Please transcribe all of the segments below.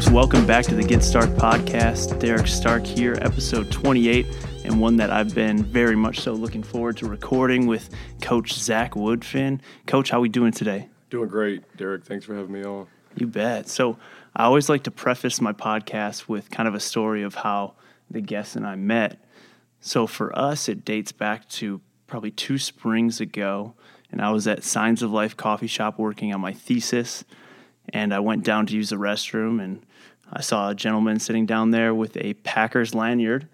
Folks, welcome back to the Get Stark podcast. Derek Stark here, episode 28, and one that I've been very much so looking forward to recording with Coach Zach Woodfin. Coach, how we doing today? Doing great, Derek. Thanks for having me on. You bet. So, I always like to preface my podcast with kind of a story of how the guest and I met. So, for us, it dates back to probably two springs ago, and I was at Signs of Life coffee shop working on my thesis and I went down to use the restroom and I saw a gentleman sitting down there with a Packers lanyard,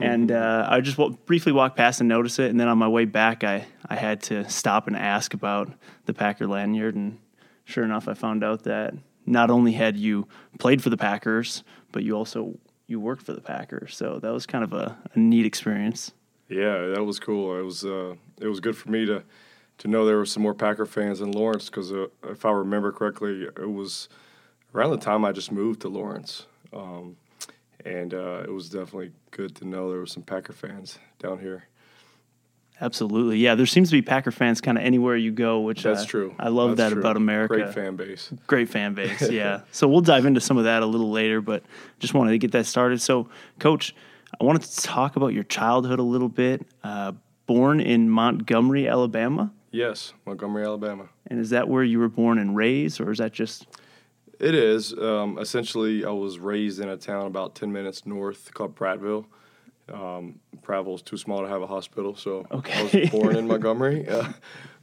and uh, I just w- briefly walked past and noticed it. And then on my way back, I I had to stop and ask about the Packer lanyard, and sure enough, I found out that not only had you played for the Packers, but you also you worked for the Packers. So that was kind of a, a neat experience. Yeah, that was cool. It was uh, it was good for me to to know there were some more Packer fans in Lawrence because uh, if I remember correctly, it was around the time I just moved to Lawrence, um, and uh, it was definitely good to know there were some Packer fans down here. Absolutely, yeah. There seems to be Packer fans kind of anywhere you go, which that's uh, true. I love that's that true. about America. Great fan base. Great fan base, yeah. so we'll dive into some of that a little later, but just wanted to get that started. So, Coach, I wanted to talk about your childhood a little bit. Uh, born in Montgomery, Alabama. Yes, Montgomery, Alabama. And is that where you were born and raised, or is that just? It is. Um, essentially, I was raised in a town about 10 minutes north called Prattville. Um, is too small to have a hospital, so Okay. I was born in Montgomery. Uh,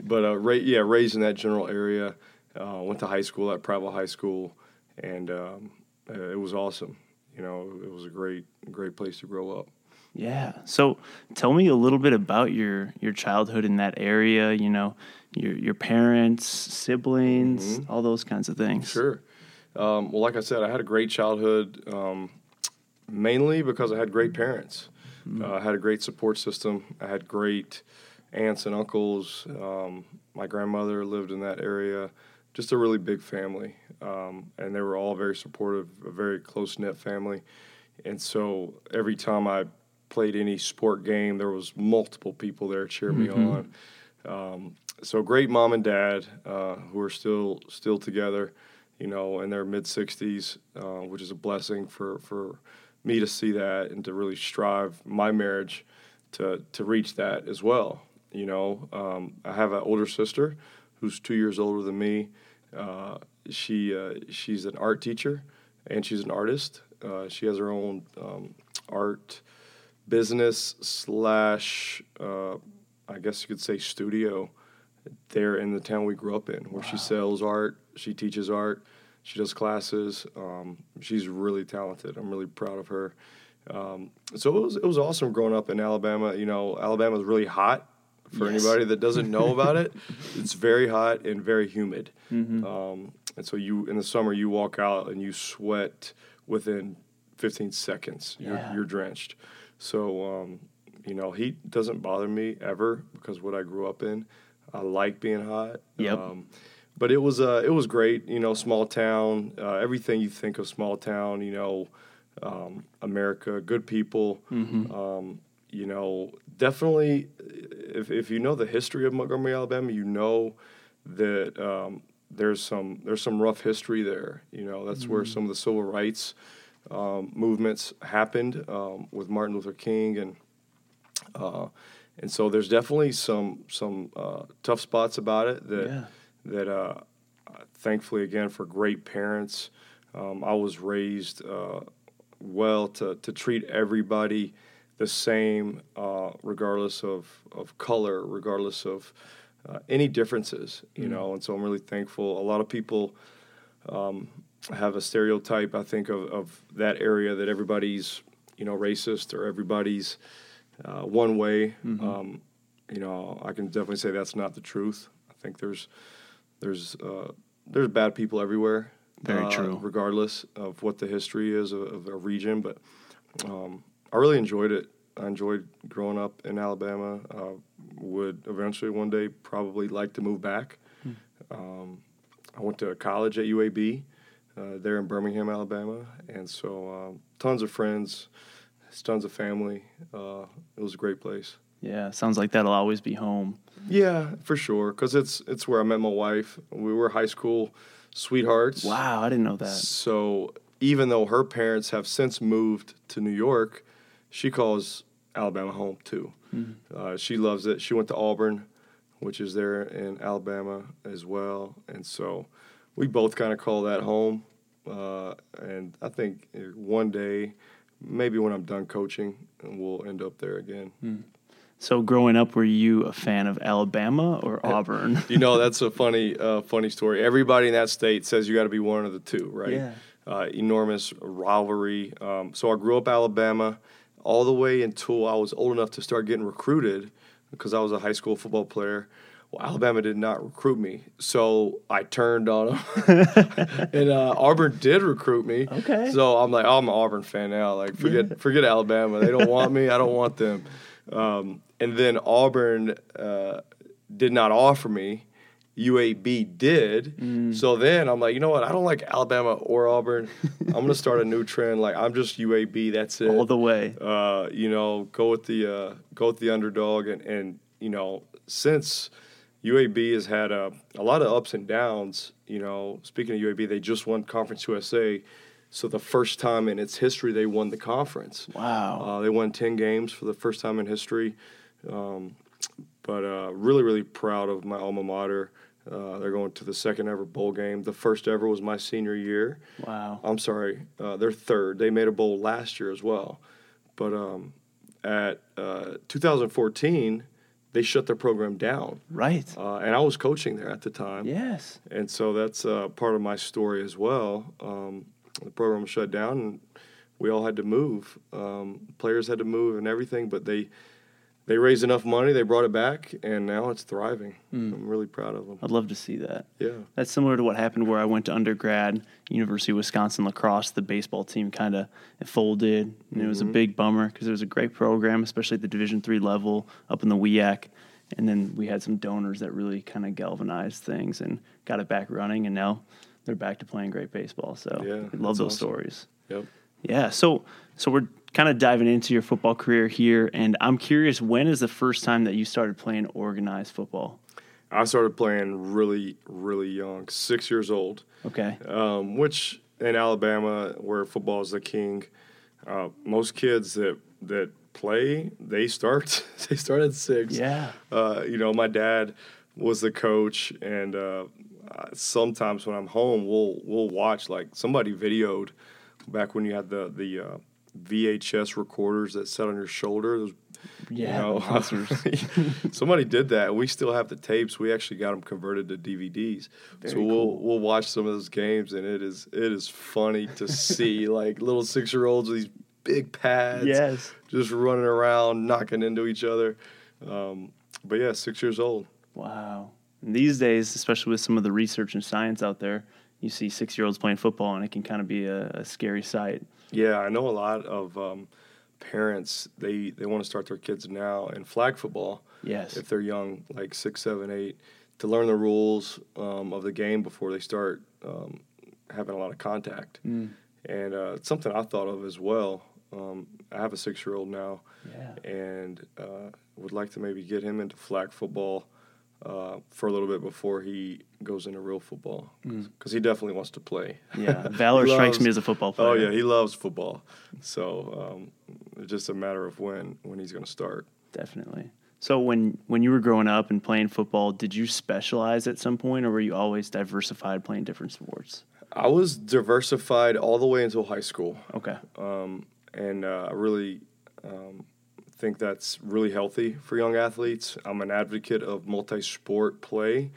but uh, ra- yeah, raised in that general area. Uh, went to high school at Prattville High School, and um, uh, it was awesome. You know, it was a great, great place to grow up. Yeah. So, tell me a little bit about your your childhood in that area. You know, your your parents, siblings, all those kinds of things. Sure. Um, well, like I said, I had a great childhood, um, mainly because I had great parents. Uh, I had a great support system. I had great aunts and uncles. Um, my grandmother lived in that area. Just a really big family, um, and they were all very supportive. A very close knit family, and so every time I played any sport game, there was multiple people there cheering me on. Um, so great mom and dad uh, who are still still together, you know, in their mid 60s, uh, which is a blessing for for me to see that and to really strive my marriage to to reach that as well. You know, um, I have an older sister who's two years older than me. Uh, she uh, she's an art teacher and she's an artist. Uh, she has her own um, art business slash uh, I guess you could say studio there in the town we grew up in, where she sells art, she teaches art, she does classes. Um, she's really talented. I'm really proud of her. Um, so it was it was awesome growing up in Alabama. You know, Alabama's really hot. For Yes. anybody that doesn't know about it, it's very hot and very humid. Mm-hmm. Um, and so you in the summer you walk out and you sweat within 15 seconds. You're, Yeah. you're drenched. So um, you know, heat doesn't bother me ever because what I grew up in. I like being hot. Yep. Um, but it was uh, it was great. You know, small town. Uh, everything you think of small town. You know, um, America, good people. Um, you know, definitely. If if you know the history of Montgomery, Alabama, you know that um, there's some there's some rough history there. You know, that's where some of the civil rights um, movements happened um, with Martin Luther King and uh, and so there's definitely some some uh, tough spots about it that Yeah. That uh, thankfully again for great parents um, I was raised uh, well to, to treat everybody the same uh, regardless of, of color regardless of uh, any differences you know and so I'm really thankful a lot of people um, have a stereotype I think of, of that area that everybody's you know racist or everybody's uh, one way. Um, you know, I can definitely say that's not the truth. I think there's there's uh, there's bad people everywhere. Very uh, true. Regardless of what the history is of, of a region, but um, I really enjoyed it. I enjoyed growing up in Alabama. Uh, would eventually one day probably like to move back. Um, I went to college at UAB uh, there in Birmingham, Alabama, and so um, tons of friends, tons of family. Uh, it was a great place. Yeah, sounds like that'll always be home. Yeah, for sure, because it's it's where I met my wife. We were high school sweethearts. Wow, I didn't know that. So even though her parents have since moved to New York, she calls Alabama home too. Mm-hmm. Uh, she loves it. She went to Auburn, which is there in Alabama as well, and so we both kind of call that home. Uh, and I think one day, maybe when I'm done coaching, we'll end up there again. Mm. So, growing up, were you a fan of Alabama or Auburn? you know, that's a funny, uh, funny story. Everybody in that state says you got to be one of the two, right? Yeah. Uh, enormous rivalry. Um, so I grew up Alabama all the way until I was old enough to start getting recruited because I was a high school football player. Well, Alabama did not recruit me, so I turned on them, and uh, Auburn did recruit me. Okay. So I'm like, oh, I'm an Auburn fan now. Like, forget, Yeah. forget Alabama. They don't want me. I don't want them. Um, and then Auburn uh, did not offer me. UAB did. Mm. So then I'm like, you know what? I don't like Alabama or Auburn. I'm gonna start a new trend. Like I'm just UAB. That's it. All the way. uh, you know, go with the uh, go with the underdog, and and you know, since UAB has had a, a lot of ups and downs. You know, speaking of UAB, they just won Conference USA. So the first time in its history they won the conference. Wow. Uh, they won 10 games for the first time in history. Um, but uh, really, really proud of my alma mater. Uh, they're going to the second ever bowl game. The first ever was my senior year. wow. I'm sorry, uh, they're third. They made a bowl last year as well. But um, at uh, 2014, they shut their program down. Right. Uh, and I was coaching there at the time. Yes. And so that's uh, part of my story as well. Um, the program was shut down, and we all had to move. Um, players had to move and everything, but they they raised enough money, they brought it back, and now it's thriving. I'm really proud of them. I'd love to see that. Yeah. That's similar to what happened where I went to undergrad, University of Wisconsin La Crosse. The baseball team kind of folded, and it was a big bummer because it was a great program, especially at the Division three level up in the WIAC. And then we had some donors that really kind of galvanized things and got it back running, and now they're back to playing great baseball. So Yeah, I love those awesome. stories. Yep. Yeah. So so we're kind of diving into your football career here, and I'm curious, when is the first time that you started playing organized football? I started playing really, really young, six years old, Okay. um, which in Alabama, where football is the king, uh, most kids that that play they start they start at six. Yeah. uh, you know, my dad was the coach, and uh, uh, sometimes when I'm home, we'll we'll watch like somebody videoed back when you had the the uh, VHS recorders that sat on your shoulder. Yeah. you know, somebody did that. We still have the tapes. We actually got them converted to DVDs. so we'll cool. we'll watch some of those games, and it is it is funny to see like little six year olds with these big pads yes. just running around, knocking into each other. Um, but yeah, six years old. Wow. And these days, especially with some of the research and science out there, you see six year olds playing football, and it can kind of be a, a scary sight. Yeah, I know a lot of um, parents. They they want to start their kids now in flag football Yes. if they're young, like six, seven, eight, to learn the rules um, of the game before they start um, having a lot of contact. Mm. And uh, it's something I thought of as well. Um, I have a six year old now, Yeah. and uh, would like to maybe get him into flag football uh, for a little bit before he goes into real football because he definitely wants to play. Yeah. Valor He strikes me as a football player. Oh yeah, he loves football. So um, it's just a matter of when when he's going to start. Definitely. So when when you were growing up and playing football, did you specialize at some point, or were you always diversified playing different sports? I was diversified all the way until high school, Okay. um, and uh, I really um, think that's really healthy for young athletes. I'm an advocate of multi-sport play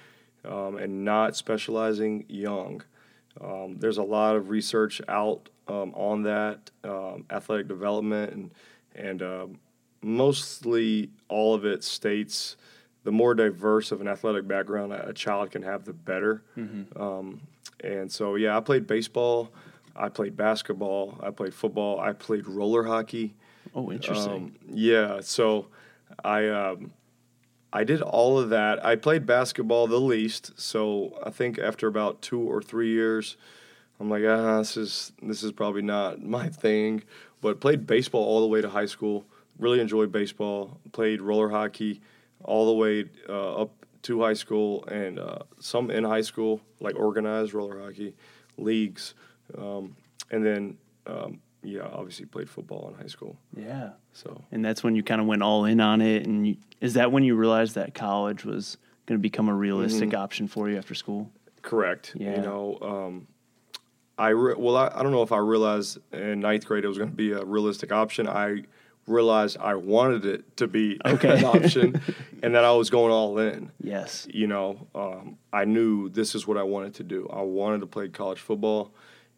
um, and not specializing young. Um, there's a lot of research out um, on that um, athletic development, and and um, mostly all of it states the more diverse of an athletic background a child can have, the better. Um, and so, yeah, I played baseball, I played basketball, I played football, I played roller hockey. Oh, interesting. Um, yeah, so I um, I did all of that. I played basketball the least, so I think after about two or three years, I'm like, ah, this is this is probably not my thing. But played baseball all the way to high school. Really enjoyed baseball. Played roller hockey all the way uh, up to high school and uh, some in high school, like organized roller hockey leagues, um, and then um, yeah, obviously played football in high school. Yeah. So And that's when you kind of went all in on it. And you, is that when you realized that college was going to become a realistic Mm-hmm. option for you after school? correct. Yeah. You know, um, I re- well, I, I don't know if I realized in ninth grade it was going to be a realistic option. I realized I wanted it to be Okay. an option, and that I was going all in. Yes. you know, um, I knew this is what I wanted to do. I wanted to play college football,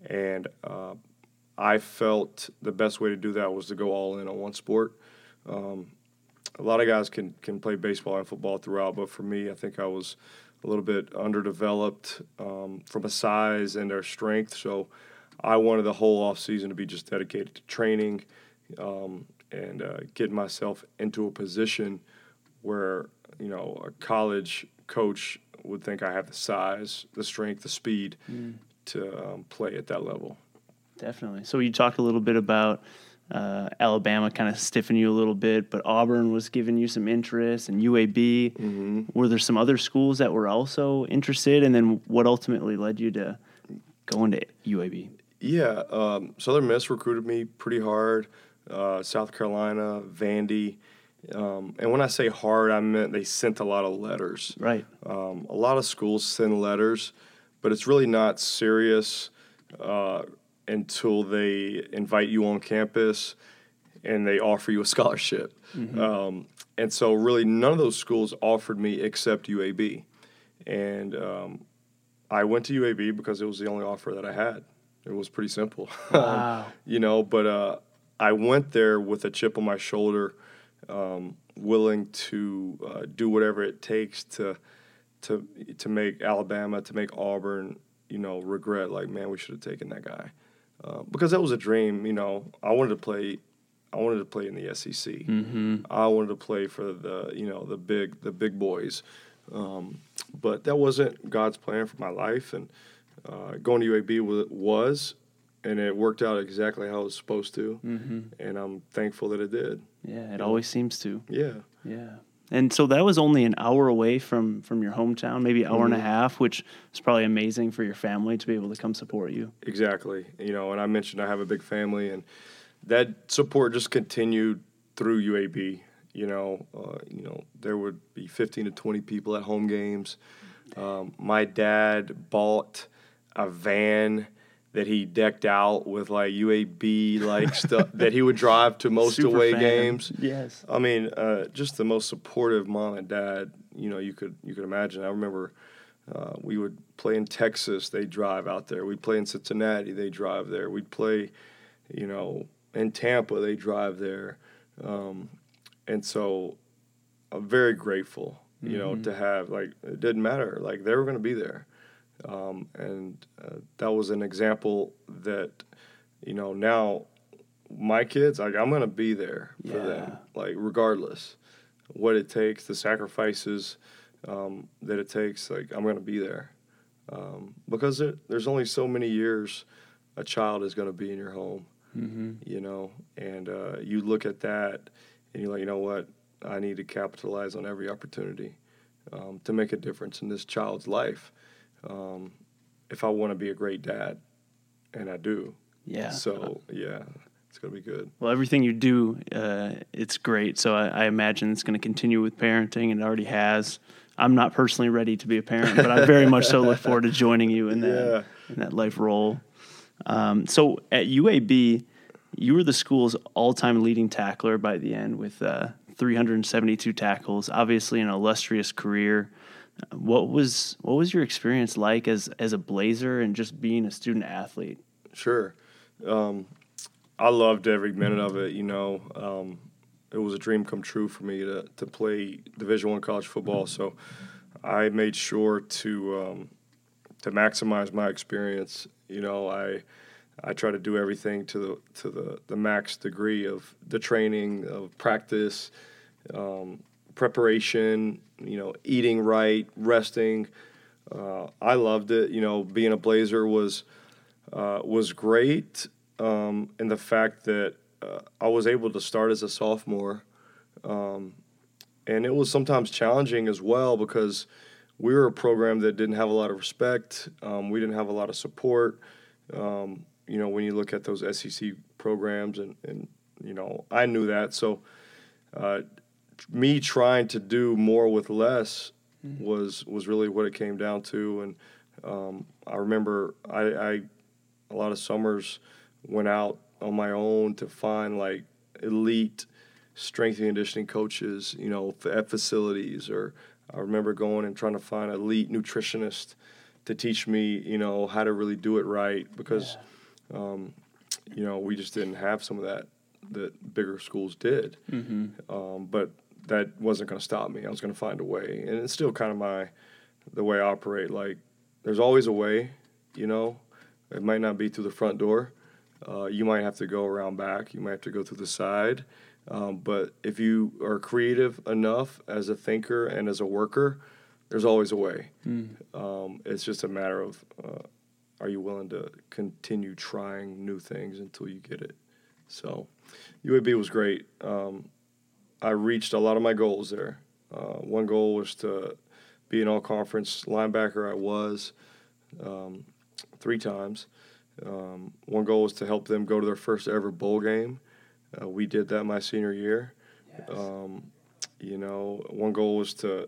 and uh, I felt the best way to do that was to go all in on one sport. Um, a lot of guys can can play baseball and football throughout, but for me, I think I was a little bit underdeveloped um, from a size and our strength. So I wanted the whole off season to be just dedicated to training um, and uh, getting myself into a position where you know a college coach would think I have the size, the strength, the speed to um, play at that level. Definitely. So you talked a little bit about uh, Alabama kind of stiffing you a little bit, but Auburn was giving you some interest, and UAB. Mm-hmm. Were there some other schools that were also interested? And then what ultimately led you to going to UAB? Yeah, um, Southern Miss recruited me pretty hard. Uh, South Carolina, Vandy, um, and when I say hard, I meant they sent a lot of letters. Right. Um, a lot of schools send letters, but it's really not serious uh, until they invite you on campus and they offer you a scholarship. Um, and so, really, none of those schools offered me except UAB. And um, I went to UAB because it was the only offer that I had. It was pretty simple. Wow. you know, but uh, I went there with a chip on my shoulder, um, willing to uh, do whatever it takes to to to make Alabama, to make Auburn, you know, regret like, man, we should have taken that guy, uh, because that was a dream. You know, I wanted to play. I wanted to play in the SEC. Mm-hmm. I wanted to play for the you know the big the big boys, um, but that wasn't God's plan for my life. And uh, going to UAB was, and it worked out exactly how it was supposed to. Mm-hmm. And I'm thankful that it did. Yeah, it always seems to. Yeah, Yeah. And so that was only an hour away from from your hometown, maybe an hour and a Mhm. half, which is probably amazing for your family to be able to come support you. exactly. You know, and I mentioned I have a big family, and that support just continued through UAB. You know, uh, you know, there would be 15 to 20 people at home games. Um, my dad bought a van that he decked out with like UAB like stuff that he would drive to most Super away fan. games. Yes. I mean, uh, just the most supportive mom and dad. You know, you could you could imagine. I remember uh, we would play in Texas. They drive out there. We'd play in Cincinnati. They drive there. We'd play, you know, in Tampa. They drive there, um, and so I'm very grateful. You know, to have like it didn't matter. Like they were going to be there, um, and uh, that was an example that, you know, now my kids like I'm going to be there for them like regardless what it takes the sacrifices um, that it takes like i'm going to be there. Um, because there, there's only so many years a child is going to be in your home Mm-hmm. you know? And uh, you look at that and you're like you know what? I need to capitalize on every opportunity um, to make a difference in this child's life um, if i want to be a great dad and i do Yeah. so yeah it's going to be good Well, everything you do, uh, it's great. So I, I imagine it's going to continue with parenting, and it already has. I'm not personally ready to be a parent, but I very much so look forward to joining you in that in that life role. Um, so at UAB, you were the school's all-time leading tackler by the end with uh, 372 tackles. Obviously, an illustrious career. What was what was your experience like as as a Blazer and just being a student athlete? Sure. Um, I loved every minute of it. You know, um, it was a dream come true for me to, to play Division One college football. So I made sure to um, to maximize my experience. You know, I I try to do everything to the to the, the max degree of the training of practice, um, preparation. You know, eating right, resting. Uh, I loved it. You know, being a Blazer was uh, was great um, in the fact that uh, I was able to start as a sophomore um, and it was sometimes challenging as well because we were a program that didn't have a lot of respect. Um, we didn't have a lot of support. Um, you know, when you look at those SEC programs, and, and you know, I knew that. So, uh, me trying to do more with less mm-hmm. was was really what it came down to. And um, I remember I, I a lot of summers went out on my own to find like elite strength and conditioning coaches, you know, at facilities or I remember going and trying to find elite nutritionist to teach me, you know, how to really do it right because, yeah. um, you know, we just didn't have some of that that bigger schools did. Mm-hmm. Um, but that wasn't going to stop me. I was going to find a way, and it's still kind of my the way I operate. Like, there's always a way, you know. It might not be through the front door. Uh, you might have to go around back. You might have to go through the side. Um, but if you are creative enough as a thinker and as a worker, there's always a way. Mm. Um, it's just a matter of uh, are you willing to continue trying new things until you get it. So, UAB was great. Um, I reached a lot of my goals there. Uh, one goal was to be an all conference linebacker. I was um, three times. Um, one goal was to help them go to their first ever bowl game. Uh, we did that my senior year. Yes. Um, you know, one goal was to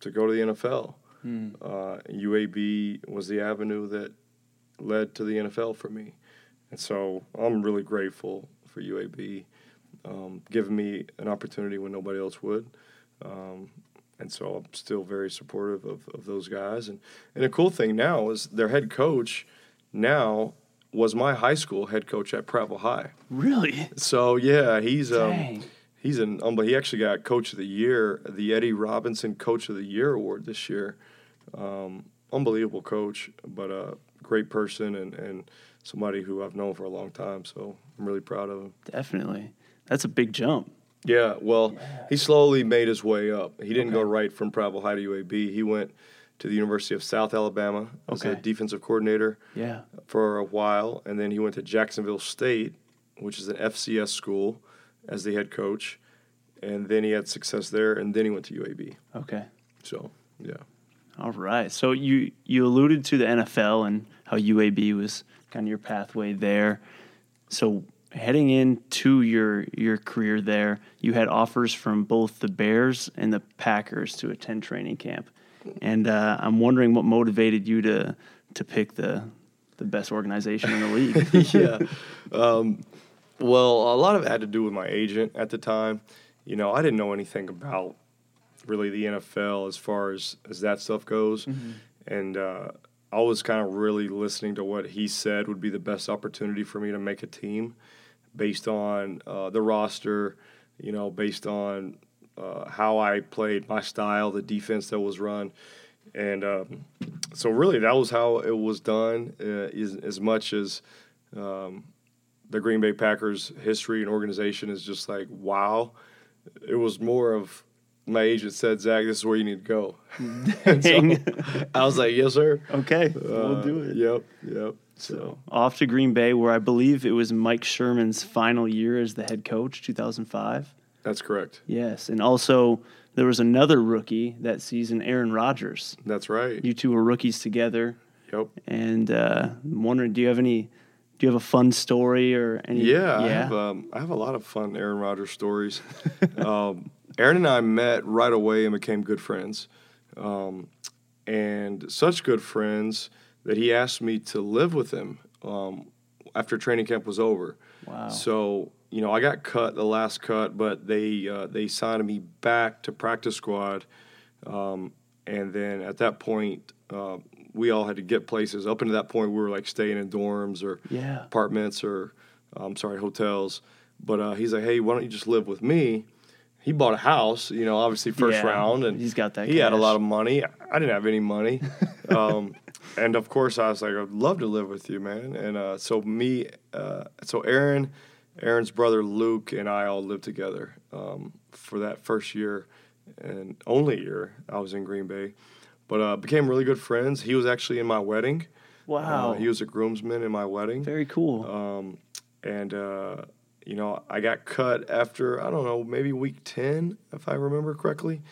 to go to the NFL. Hmm. Uh, UAB was the avenue that led to the NFL for me, and so I'm really grateful for UAB um, giving me an opportunity when nobody else would. Um, and so I'm still very supportive of, of those guys. And and a cool thing now is their head coach now was my high school head coach at Prattville High. Really? So yeah, he's um, he's an um, he actually got Coach of the Year, the Eddie Robinson Coach of the Year award this year. Um, unbelievable coach, but a great person and and somebody who I've known for a long time. So I'm really proud of him. Definitely, that's a big jump. Yeah, well, yeah. he slowly made his way up. He didn't okay. go right from Prattville High to UAB. He went to the University of South Alabama as okay. a defensive coordinator yeah. for a while, and then he went to Jacksonville State, which is an FCS school, as the head coach, and then he had success there, and then he went to UAB. Okay. So yeah. All right. So you you alluded to the NFL and how UAB was kind of your pathway there. So heading into your your career there, you had offers from both the Bears and the Packers to attend training camp and uh, I'm wondering what motivated you to to pick the the best organization in the league. yeah. Um, well, a lot of it had to do with my agent at the time. You know, I didn't know anything about really the NFL as far as as that stuff goes, mm-hmm. and uh, I was kind of really listening to what he said would be the best opportunity for me to make a team, based on uh, the roster. You know, based on uh, how I played, my style, the defense that was run, and um, so really that was how it was done. Uh, as, as, much as um, the Green Bay Packers history and organization is just like wow, it was more of my agent said, Zach, this is where you need to go. so I was like, yes, sir. Okay, uh, we'll do it. Yep, yep. So. off to Green Bay, where I believe it was Mike Sherman's final year as the head coach, 2005. That's correct. Yes, and also there was another rookie that season, Aaron Rodgers. That's right. You two were rookies together. Yep. And uh, I'm wondering, do you have any? Do you have a fun story or any? Yeah, yeah? I have. Um, I have a lot of fun Aaron Rodgers stories. um, Aaron and I met right away and became good friends, um, and such good friends that he asked me to live with him um, after training camp was over. Wow. So you know, I got cut the last cut, but they uh, they signed me back to practice squad, um, and then at that point, uh, we all had to get places. Up until that point, we were like staying in dorms or yeah. apartments or I'm sorry, hotels. But uh, he's like, hey, why don't you just live with me? He bought a house, you know, obviously first yeah, round, and he's got that. He cash. had a lot of money. I didn't have any money, um, and of course, I was like, I'd love to live with you, man. And uh, so me, uh, so Aaron Aaron's brother Luke and I all lived together um, for that first year and only year I was in Green Bay. But uh, became really good friends. He was actually in my wedding. Wow. Uh, he was a groomsman in my wedding. Very cool. Um, and uh, you know, I got cut after I don't know maybe week ten if I remember correctly,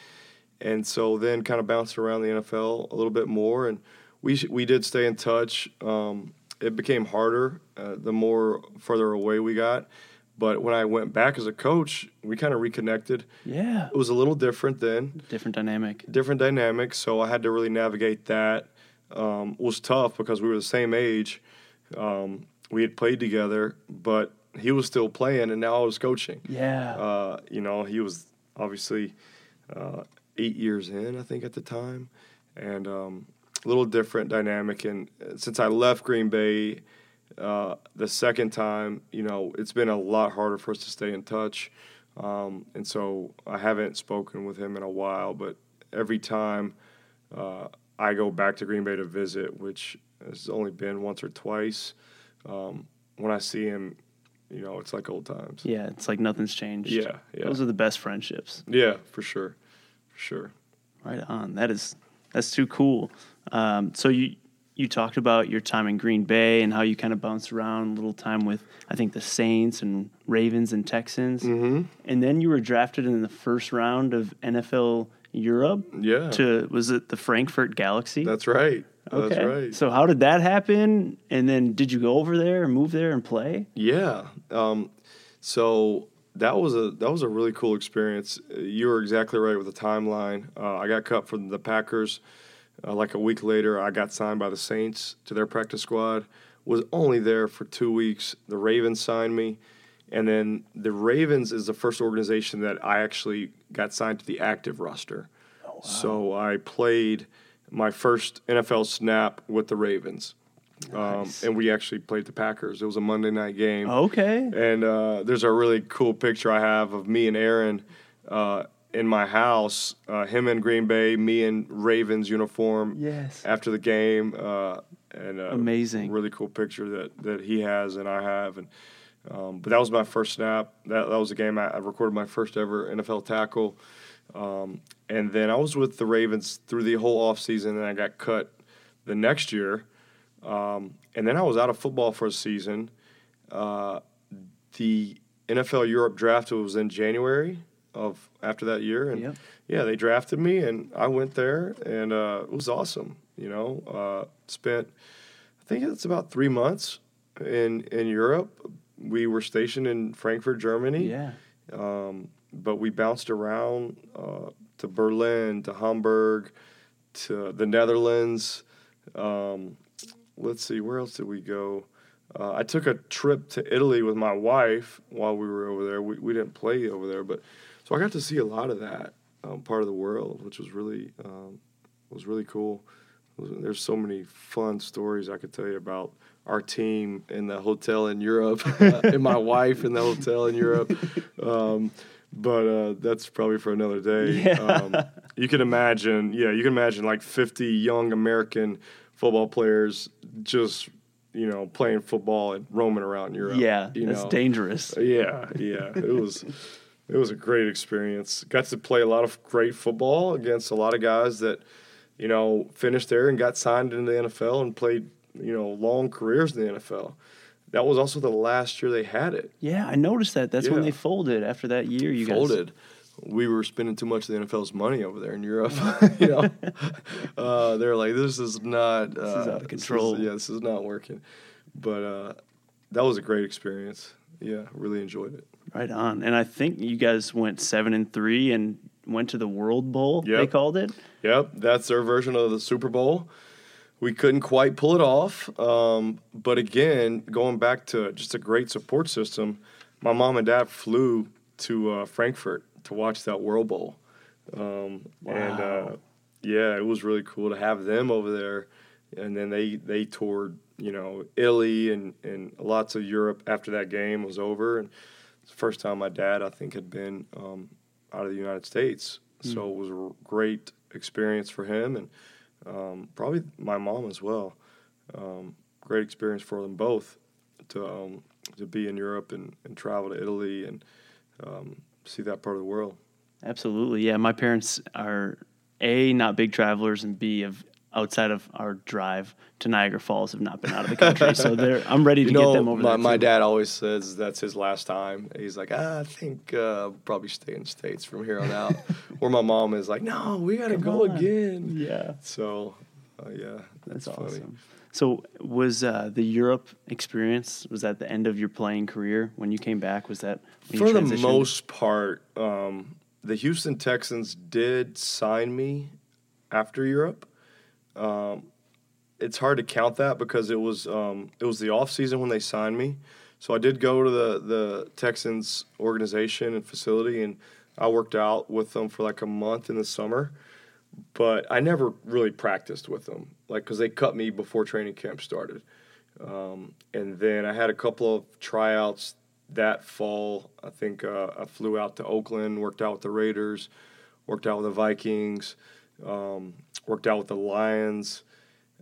and so then kind of bounced around the NFL a little bit more, and we we did stay in touch. Um, it became harder uh, the more further away we got. But when I went back as a coach, we kind of reconnected. Yeah. It was a little different then. Different dynamic. Different dynamic. So I had to really navigate that. Um, it was tough because we were the same age. Um, we had played together, but he was still playing, and now I was coaching. Yeah. Uh, you know, he was obviously uh, eight years in, I think, at the time, and um, little different dynamic. And since I left Green Bay uh, the second time, you know, it's been a lot harder for us to stay in touch. Um, and so I haven't spoken with him in a while, but every time uh, I go back to Green Bay to visit, which has only been once or twice, um, when I see him, you know, it's like old times. Yeah, it's like nothing's changed. Yeah, yeah. Those are the best friendships. Yeah, for sure, for sure. Right on. That is that's too cool. Um, so you you talked about your time in Green Bay and how you kind of bounced around a little time with I think the Saints and Ravens and Texans, Mm-hmm. and then you were drafted in the first round of NFL Europe Yeah, to was it the Frankfurt Galaxy? that's right. okay. That's right. So how did that happen? And then did you go over there and move there and play? Yeah. Um, so that was a that was a really cool experience. You were exactly right with the timeline. Uh, I got cut from the Packers. Uh, like a week later, I got signed by the Saints to their practice squad. Was only there for two weeks. The Ravens signed me, and then the Ravens is the first organization that I actually got signed to the active roster. So I played my first NFL snap with the Ravens. Nice. Um, and we actually played the Packers. It was a Monday night game. Okay. And uh, there's a really cool picture I have of me and Aaron uh, in my house, uh, him in Green Bay, me in Ravens uniform Yes. after the game. Uh, and uh, Amazing. Really cool picture that, that he has and I have. And um, But that was my first snap. That, that was the game I, I recorded my first ever NFL tackle. Um, and then I was with the Ravens through the whole offseason, and I got cut the next year. Um, and then I was out of football for a season. Uh, the NFL Europe draft was in January of after that year, and Yep. yeah, they drafted me, and I went there, and uh, it was awesome. You know, uh, spent I think it's about three months in in Europe. We were stationed in Frankfurt, Germany Yeah. um, but we bounced around uh, to Berlin, to Hamburg, to the Netherlands. Um, let's see, where else did we go? Uh, I took a trip to Italy with my wife while we were over there. We, we didn't play over there, but so I got to see a lot of that um, part of the world, which was really um, was really cool. Was- There's so many fun stories I could tell you about our team in the hotel in Europe, and my wife in the hotel in Europe. Um, but uh, that's probably for another day. Yeah. Um, you can imagine, yeah, you can imagine like 50 young American football players just, you know, playing football and roaming around Europe. Yeah. you That's know. dangerous. Yeah, yeah. It was it was a great experience. Got to play a lot of great football against a lot of guys that, you know, finished there and got signed into the NFL and played, you know, long careers in the NFL. That was also the last year they had it. Yeah, I noticed that. That's when they folded after that year. You guys folded. We were spending too much of the NFL's money over there in Europe. you know, uh, they're like, "This is not. Uh, is out of control. yeah, this is not working." But uh, that was a great experience. Yeah, really enjoyed it. Right on. And I think you guys went seven and three and went to the World Bowl. They called it. Yep, that's their version of the Super Bowl. We couldn't quite pull it off, um, but again, going back to just a great support system, my mom and dad flew to uh, Frankfurt to watch that World Bowl, um, and uh, yeah, it was really cool to have them over there. And then they they toured, you know, Italy and and lots of Europe after that game was over, and it's the first time my dad I think had been um, out of the United States, so it was a great experience for him and um, probably my mom as well. Um, great experience for them both to um, to be in Europe and, and travel to Italy and um, see that part of the world. Absolutely. Yeah, my parents are A, not big travelers, and B, have outside of our drive to Niagara Falls have not been out of the country. so they're, I'm ready to you know, get them over my, there. my too. dad always says that's his last time. He's like, ah, I think uh, I'll probably stay in the states from here on out. Where my mom is like, no, we gotta Come go on. again. Yeah, So, uh, yeah, that's, that's, funny. awesome. So was uh, the Europe experience was that the end of your playing career when you came back? Was that when you For the most part, um, the Houston Texans did sign me after Europe. Um, it's hard to count that because it was um, it was the off season when they signed me. So I did go to the the Texans organization and facility, and I worked out with them for like a month in the summer. But I never really practiced with them, like because they cut me before training camp started. Um, and then I had a couple of tryouts that fall. I think uh, I flew out to Oakland, worked out with the Raiders, worked out with the Vikings, um, worked out with the Lions.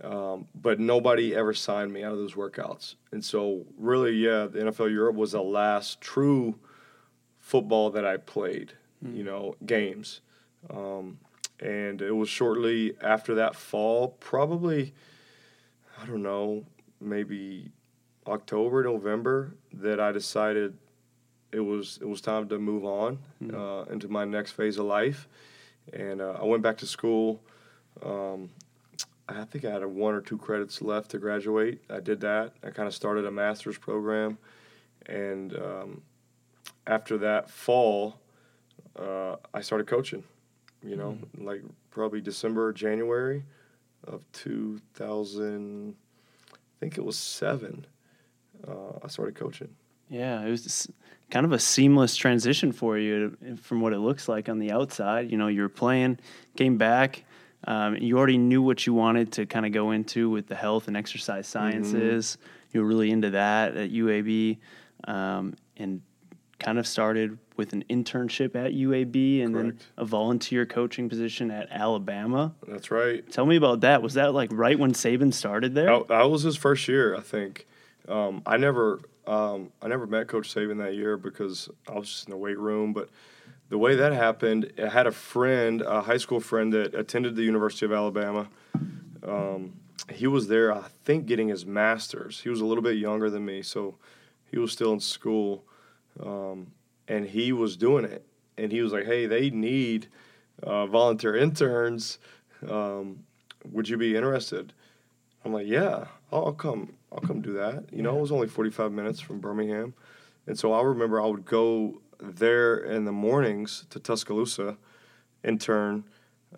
Um, but nobody ever signed me out of those workouts. And so, really, yeah, the NFL Europe was the last true football that I played, you know, games. Um, and it was shortly after that fall, probably, I don't know, maybe October, November, that I decided it was it was time to move on uh, into my next phase of life. And uh, I went back to school. Um, I think I had a one or two credits left to graduate. I did that. I kind of started a master's program, and um, after that fall, uh, I started coaching. You know, like probably December, January of 2000. I think it was seven. Uh, I started coaching. Yeah, it was kind of a seamless transition for you from what it looks like on the outside. You know, you were playing, came back, um, you already knew what you wanted to kind of go into with the health and exercise sciences. You were really into that at UAB, um, and kind of started with an internship at UAB and then a volunteer coaching position at Alabama. That's right. Tell me about that. Was that like right when Saban started there? That, that was his first year, I think. Um, I never, um, I never met Coach Saban that year because I was just in the weight room. But the way that happened, I had a friend, a high school friend that attended the University of Alabama. Um, he was there, I think, getting his master's. He was a little bit younger than me, so he was still in school, um, and he was doing it. And he was like, "Hey, they need uh, volunteer interns. Um, would you be interested?" I'm like, "Yeah, I'll, I'll come. I'll come do that." You know, it was only 45 minutes from Birmingham, and so I remember I would go there in the mornings to Tuscaloosa, intern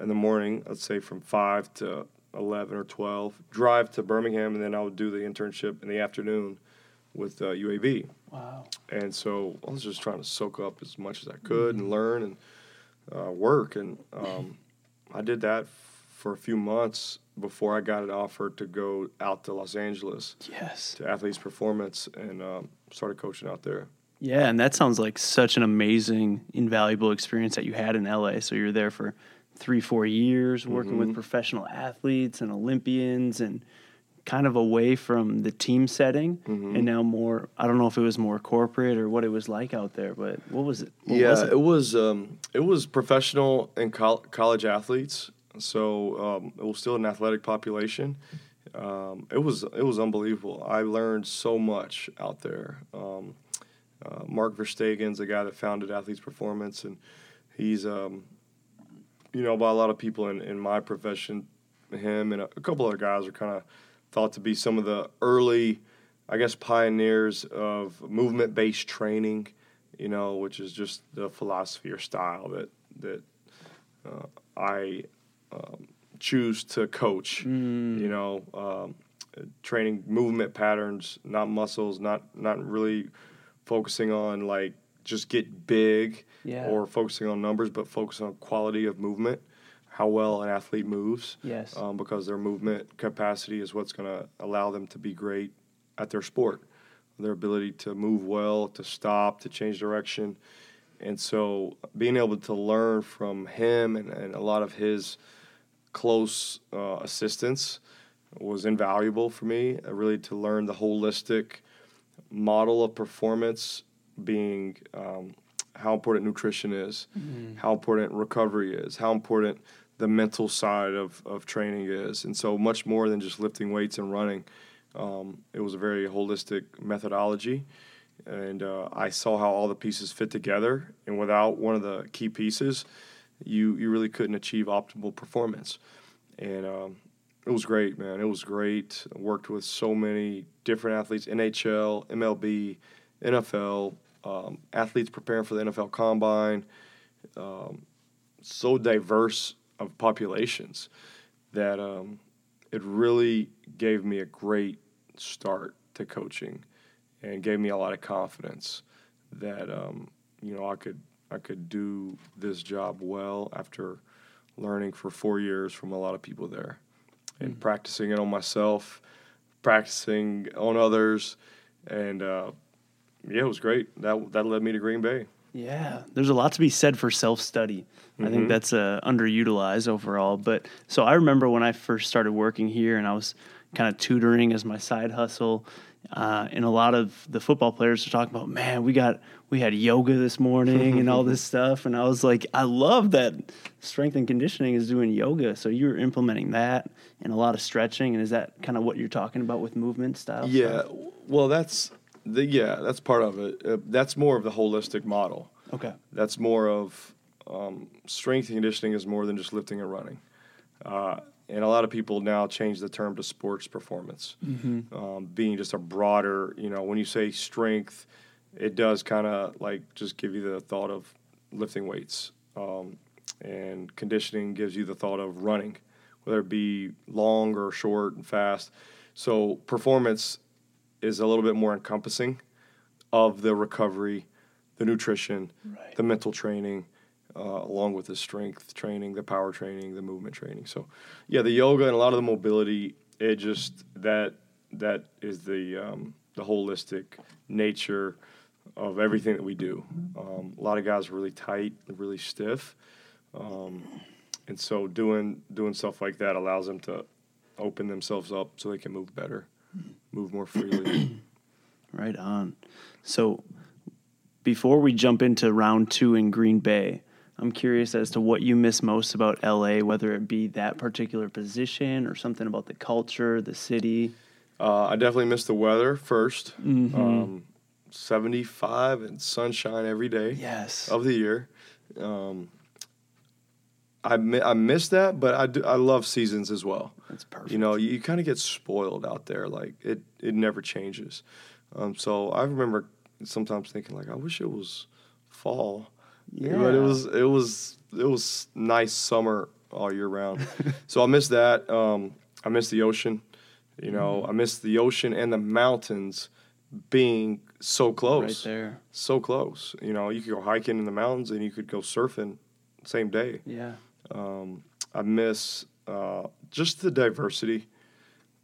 in the morning. Let's say from five to 11 or 12. Drive to Birmingham, and then I would do the internship in the afternoon with uh, UAB. Wow. And so I was just trying to soak up as much as I could and learn and uh, work. And um, I did that f- for a few months before I got an offer to go out to Los Angeles Yes. to Athletes Performance and um, started coaching out there. Yeah, and that sounds like such an amazing, invaluable experience that you had in LA. So you're there for three, four years working with professional athletes and Olympians and kind of away from the team setting and now more I don't know if it was more corporate or what it was like out there, but what was it? What yeah, was it? it? was um, it was professional and col- college athletes, so um, it was still an athletic population. Um, it was it was unbelievable. I learned so much out there. Um, uh, Mark Verstegen's the guy that founded Athletes Performance, and he's um, you know by a lot of people in, in my profession, him and a, a couple other guys are kind of thought to be some of the early, I guess, pioneers of movement based training you know, which is just the philosophy or style that that uh, I um, choose to coach. You know, um, training movement patterns, not muscles, not not really focusing on like just get big Yeah. or focusing on numbers, but focus on quality of movement, how well an athlete moves Yes. um, because their movement capacity is what's going to allow them to be great at their sport. Their ability to move well, to stop, to change direction. And so being able to learn from him and, and a lot of his close uh, assistants was invaluable for me, uh, really to learn the holistic model of performance being um, how important nutrition is, how important recovery is, how important the mental side of, of training is. And so, much more than just lifting weights and running, um, it was a very holistic methodology. And uh, I saw how all the pieces fit together. And without one of the key pieces, you, you really couldn't achieve optimal performance. And um, it was great, man. It was great. I worked with so many different athletes NHL, MLB, NFL, um, athletes preparing for the NFL combine. Um, so diverse of populations that um, it really gave me a great start to coaching and gave me a lot of confidence that um, you know I could I could do this job well after learning for four years from a lot of people there and mm-hmm. practicing it on myself, practicing on others, and uh, yeah, it was great. That that led me to Green Bay. Yeah, there's a lot to be said for self study. Mm-hmm. I think mm-hmm. that's uh, underutilized overall. But so I remember when I first started working here and I was kind of tutoring as my side hustle. Uh, and a lot of the football players are talking about, man, we got we had yoga this morning and all this stuff. And I was like, I love that strength and conditioning is doing yoga. So you're implementing that and a lot of stretching. And is that kind of what you're talking about with movement style? Yeah. Stuff? Well, that's the, yeah, that's part of it. Uh, that's more of the holistic model. Okay. That's more of um, strength and conditioning is more than just lifting and running. Uh, and a lot of people now change the term to sports performance, mm-hmm. um, being just a broader, you know, when you say strength, it does kind of like just give you the thought of lifting weights. Um, and conditioning gives you the thought of running, whether it be long or short and fast. So performance is a little bit more encompassing of the recovery, the nutrition, right. the mental training, uh, along with the strength training, the power training, the movement training. So, yeah, the yoga and a lot of the mobility, it just that that is the um, the holistic nature of everything that we do. Um, a lot of guys are really tight, really stiff, um, and so doing doing stuff like that allows them to open themselves up so they can move better move more freely. right on. So before we jump into round two in Green Bay, I'm curious as to what you miss most about LA, whether it be that particular position or something about the culture, the city. Uh, I definitely miss the weather 1st mm-hmm. um, 75 and sunshine every day. Yes. Of the year. Um, I, mi- I miss that, but I, do, I love seasons as well. That's perfect. You know, you, you kind of get spoiled out there. Like it, it never changes. Um, so I remember sometimes thinking like, I wish it was fall. Yeah. But it was it was it was nice summer all year round. so I miss that. Um, I miss the ocean. You know, mm. I miss the ocean and the mountains being so close. Right there. So close. You know, you could go hiking in the mountains and you could go surfing same day. Yeah. Um, I miss uh, just the diversity,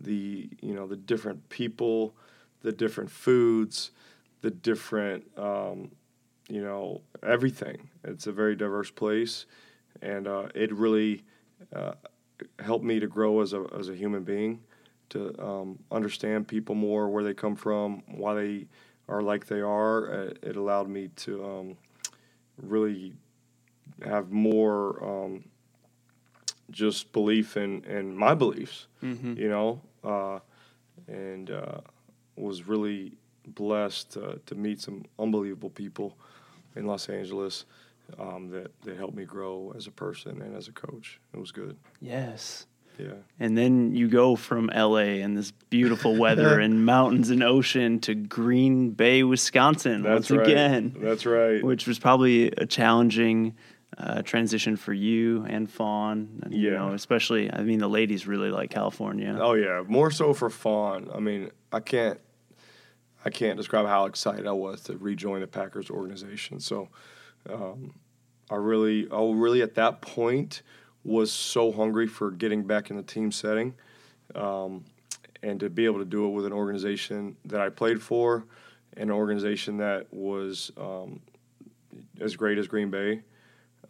the you know the different people, the different foods, the different um, you know everything. It's a very diverse place, and uh, it really uh, helped me to grow as a as a human being, to um, understand people more, where they come from, why they are like they are. It allowed me to um, really have more um, just belief in, in my beliefs, mm-hmm. you know, uh, and uh, was really blessed to meet some unbelievable people in Los Angeles um, that, that helped me grow as a person and as a coach. It was good. Yes. Yeah. And then you go from LA and this beautiful weather and mountains and ocean to Green Bay, Wisconsin That's once right. again. That's right. Which was probably a challenging uh, transition for you and Fawn. And, yeah. You know, especially, I mean, the ladies really like California. Oh yeah, more so for Fawn. I mean, I can't, I can't describe how excited I was to rejoin the Packers organization. So, um, I really, I really at that point was so hungry for getting back in the team setting, um, and to be able to do it with an organization that I played for, an organization that was um, as great as Green Bay.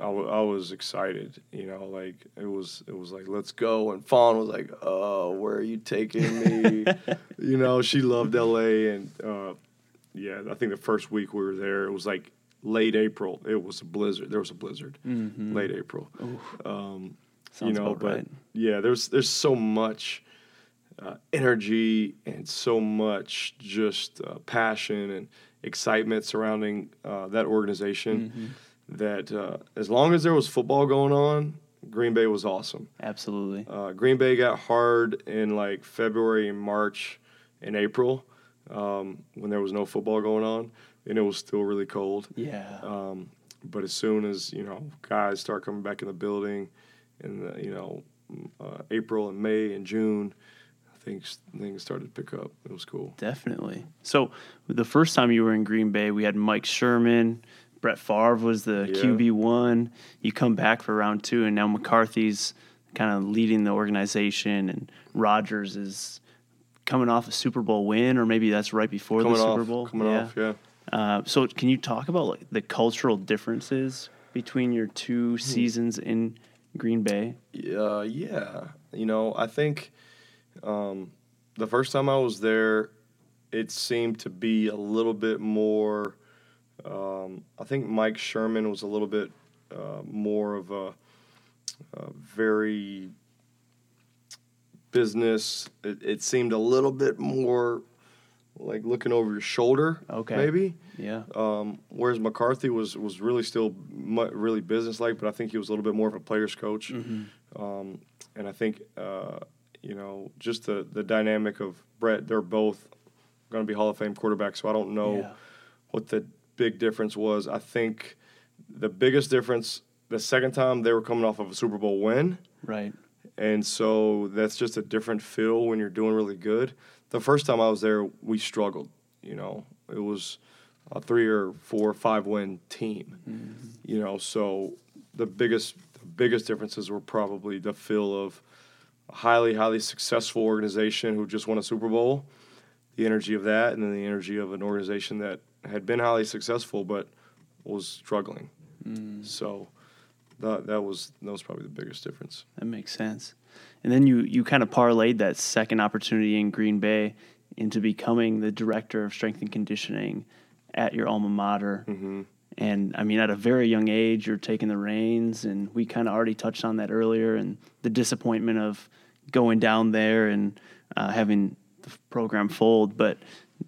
I, w- I was excited, you know, like it was it was like let's go, and Fawn was like, oh, where are you taking me? you know, she loved L.A. and uh, yeah, I think the first week we were there, it was like late April. It was a blizzard. There was a blizzard, mm-hmm. late April. Um, Sounds you know, but right. yeah, there's there's so much uh, energy and so much just uh, passion and excitement surrounding uh, that organization Mm-hmm. That uh, as long as there was football going on, Green Bay was awesome. Absolutely. Uh, Green Bay got hard in like February and March and April um, when there was no football going on, and it was still really cold. Yeah. Um, but as soon as you know guys start coming back in the building, in the, you know uh, April and May and June, things things started to pick up. It was cool. Definitely. So the first time you were in Green Bay, we had Mike Sherman. Brett Favre was the Yeah. QB one. You come back for round two, and now McCarthy's kind of leading the organization, and Rodgers is coming off a Super Bowl win, or maybe that's right before Coming the off, Super Bowl. coming off, yeah. Uh, so can you talk about like the cultural differences between your two Hmm. seasons in Green Bay? Uh, yeah, you know, I think um, the first time I was there, it seemed to be a little bit more. Um, I think Mike Sherman was a little bit uh, more of a, a very business. It, it seemed a little bit more like looking over your shoulder, Okay. maybe. Yeah. Um, whereas McCarthy was was really still mu- really businesslike, but I think he was a little bit more of a player's coach. Um, and I think uh, you know just the the dynamic of Brett. They're both going to be Hall of Fame quarterbacks, so I don't know Yeah. what the big difference was. I think the biggest difference the second time they were coming off of a Super Bowl win. Right. And so that's just a different feel when you're doing really good. The first time I was there, we struggled. You know, it was a three or four or five win team. Mm-hmm. You know, so the biggest the biggest differences were probably the feel of a highly highly successful organization who just won a Super Bowl, the energy of that, and then the energy of an organization that had been highly successful but was struggling. So that that was that was probably the biggest difference. That makes sense. And then you you kind of parlayed that second opportunity in Green Bay into becoming the director of strength and conditioning at your alma mater. Mm-hmm. And I mean, at a very young age, you're taking the reins, and we kind of already touched on that earlier, and the disappointment of going down there and uh, having the program fold. But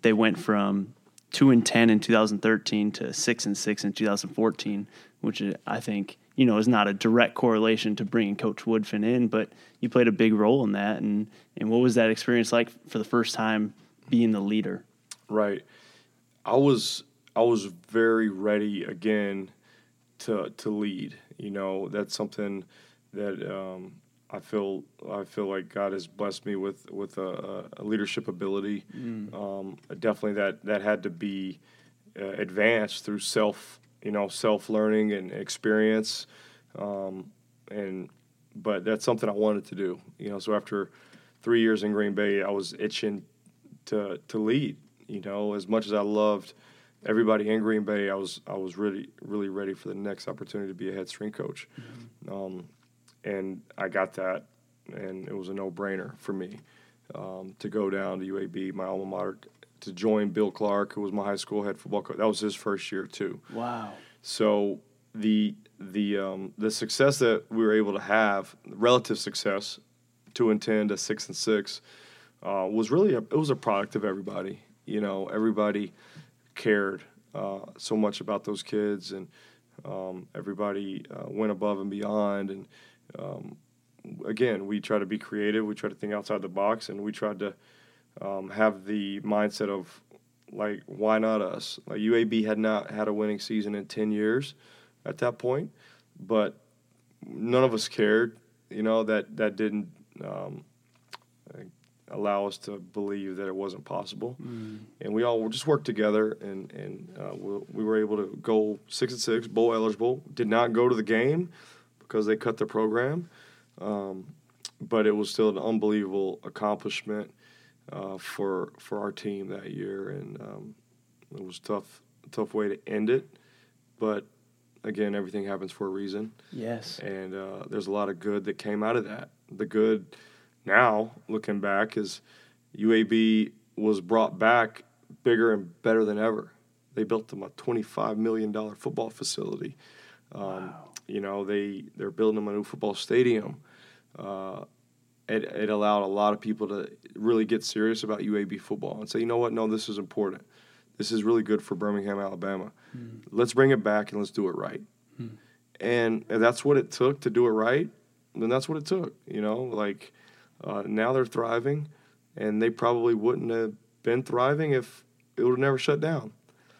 they went from two and ten in 2013 to six and six in 2014, which I think you know is not a direct correlation to bringing Coach Woodfin in, but you played a big role in that. And and what was that experience like for the first time being the leader? Right. I was I was very ready again to to lead. You know, that's something that um, I feel I feel like God has blessed me with with a, a leadership ability. Um, definitely that that had to be uh, advanced through self you know self learning and experience. Um, and but that's something I wanted to do. You know, so after three years in Green Bay, I was itching to to lead. You know, as much as I loved everybody in Green Bay, I was I was really really ready for the next opportunity to be a head strength coach, um, and I got that, and it was a no brainer for me um, to go down to UAB, my alma mater, to join Bill Clark, who was my high school head football coach. That was his first year too. Wow. So the the um, the success that we were able to have, relative success, two and ten to six and six, uh, was really a, it was a product of everybody. You know, everybody cared uh, so much about those kids, and um, everybody uh, went above and beyond. And um, again, we try to be creative. We try to think outside the box, and we tried to um, have the mindset of like, why not us? Like UAB had not had a winning season in ten years at that point, but none of us cared. You know that that didn't um, allow us to believe that it wasn't possible, and we all just worked together, and and uh, we, we were able to go six and six, bowl eligible. Did not go to the game because they cut the program, um, but it was still an unbelievable accomplishment uh, for for our team that year, and um, it was tough tough way to end it, but again, everything happens for a reason, Yes. and uh, there's a lot of good that came out of that. The good now, looking back, is UAB was brought back bigger and better than ever. They built them a $25 million football facility. Um, You know, they, they're building them a new football stadium. uh, it, it allowed a lot of people to really get serious about UAB football and say, you know what, no, this is important. This is really good for Birmingham, Alabama. Mm. Let's bring it back and let's do it right. Mm. And, and that's what it took to do it right. Then that's what it took. You know, like uh, now they're thriving, and they probably wouldn't have been thriving if it would have never shut down.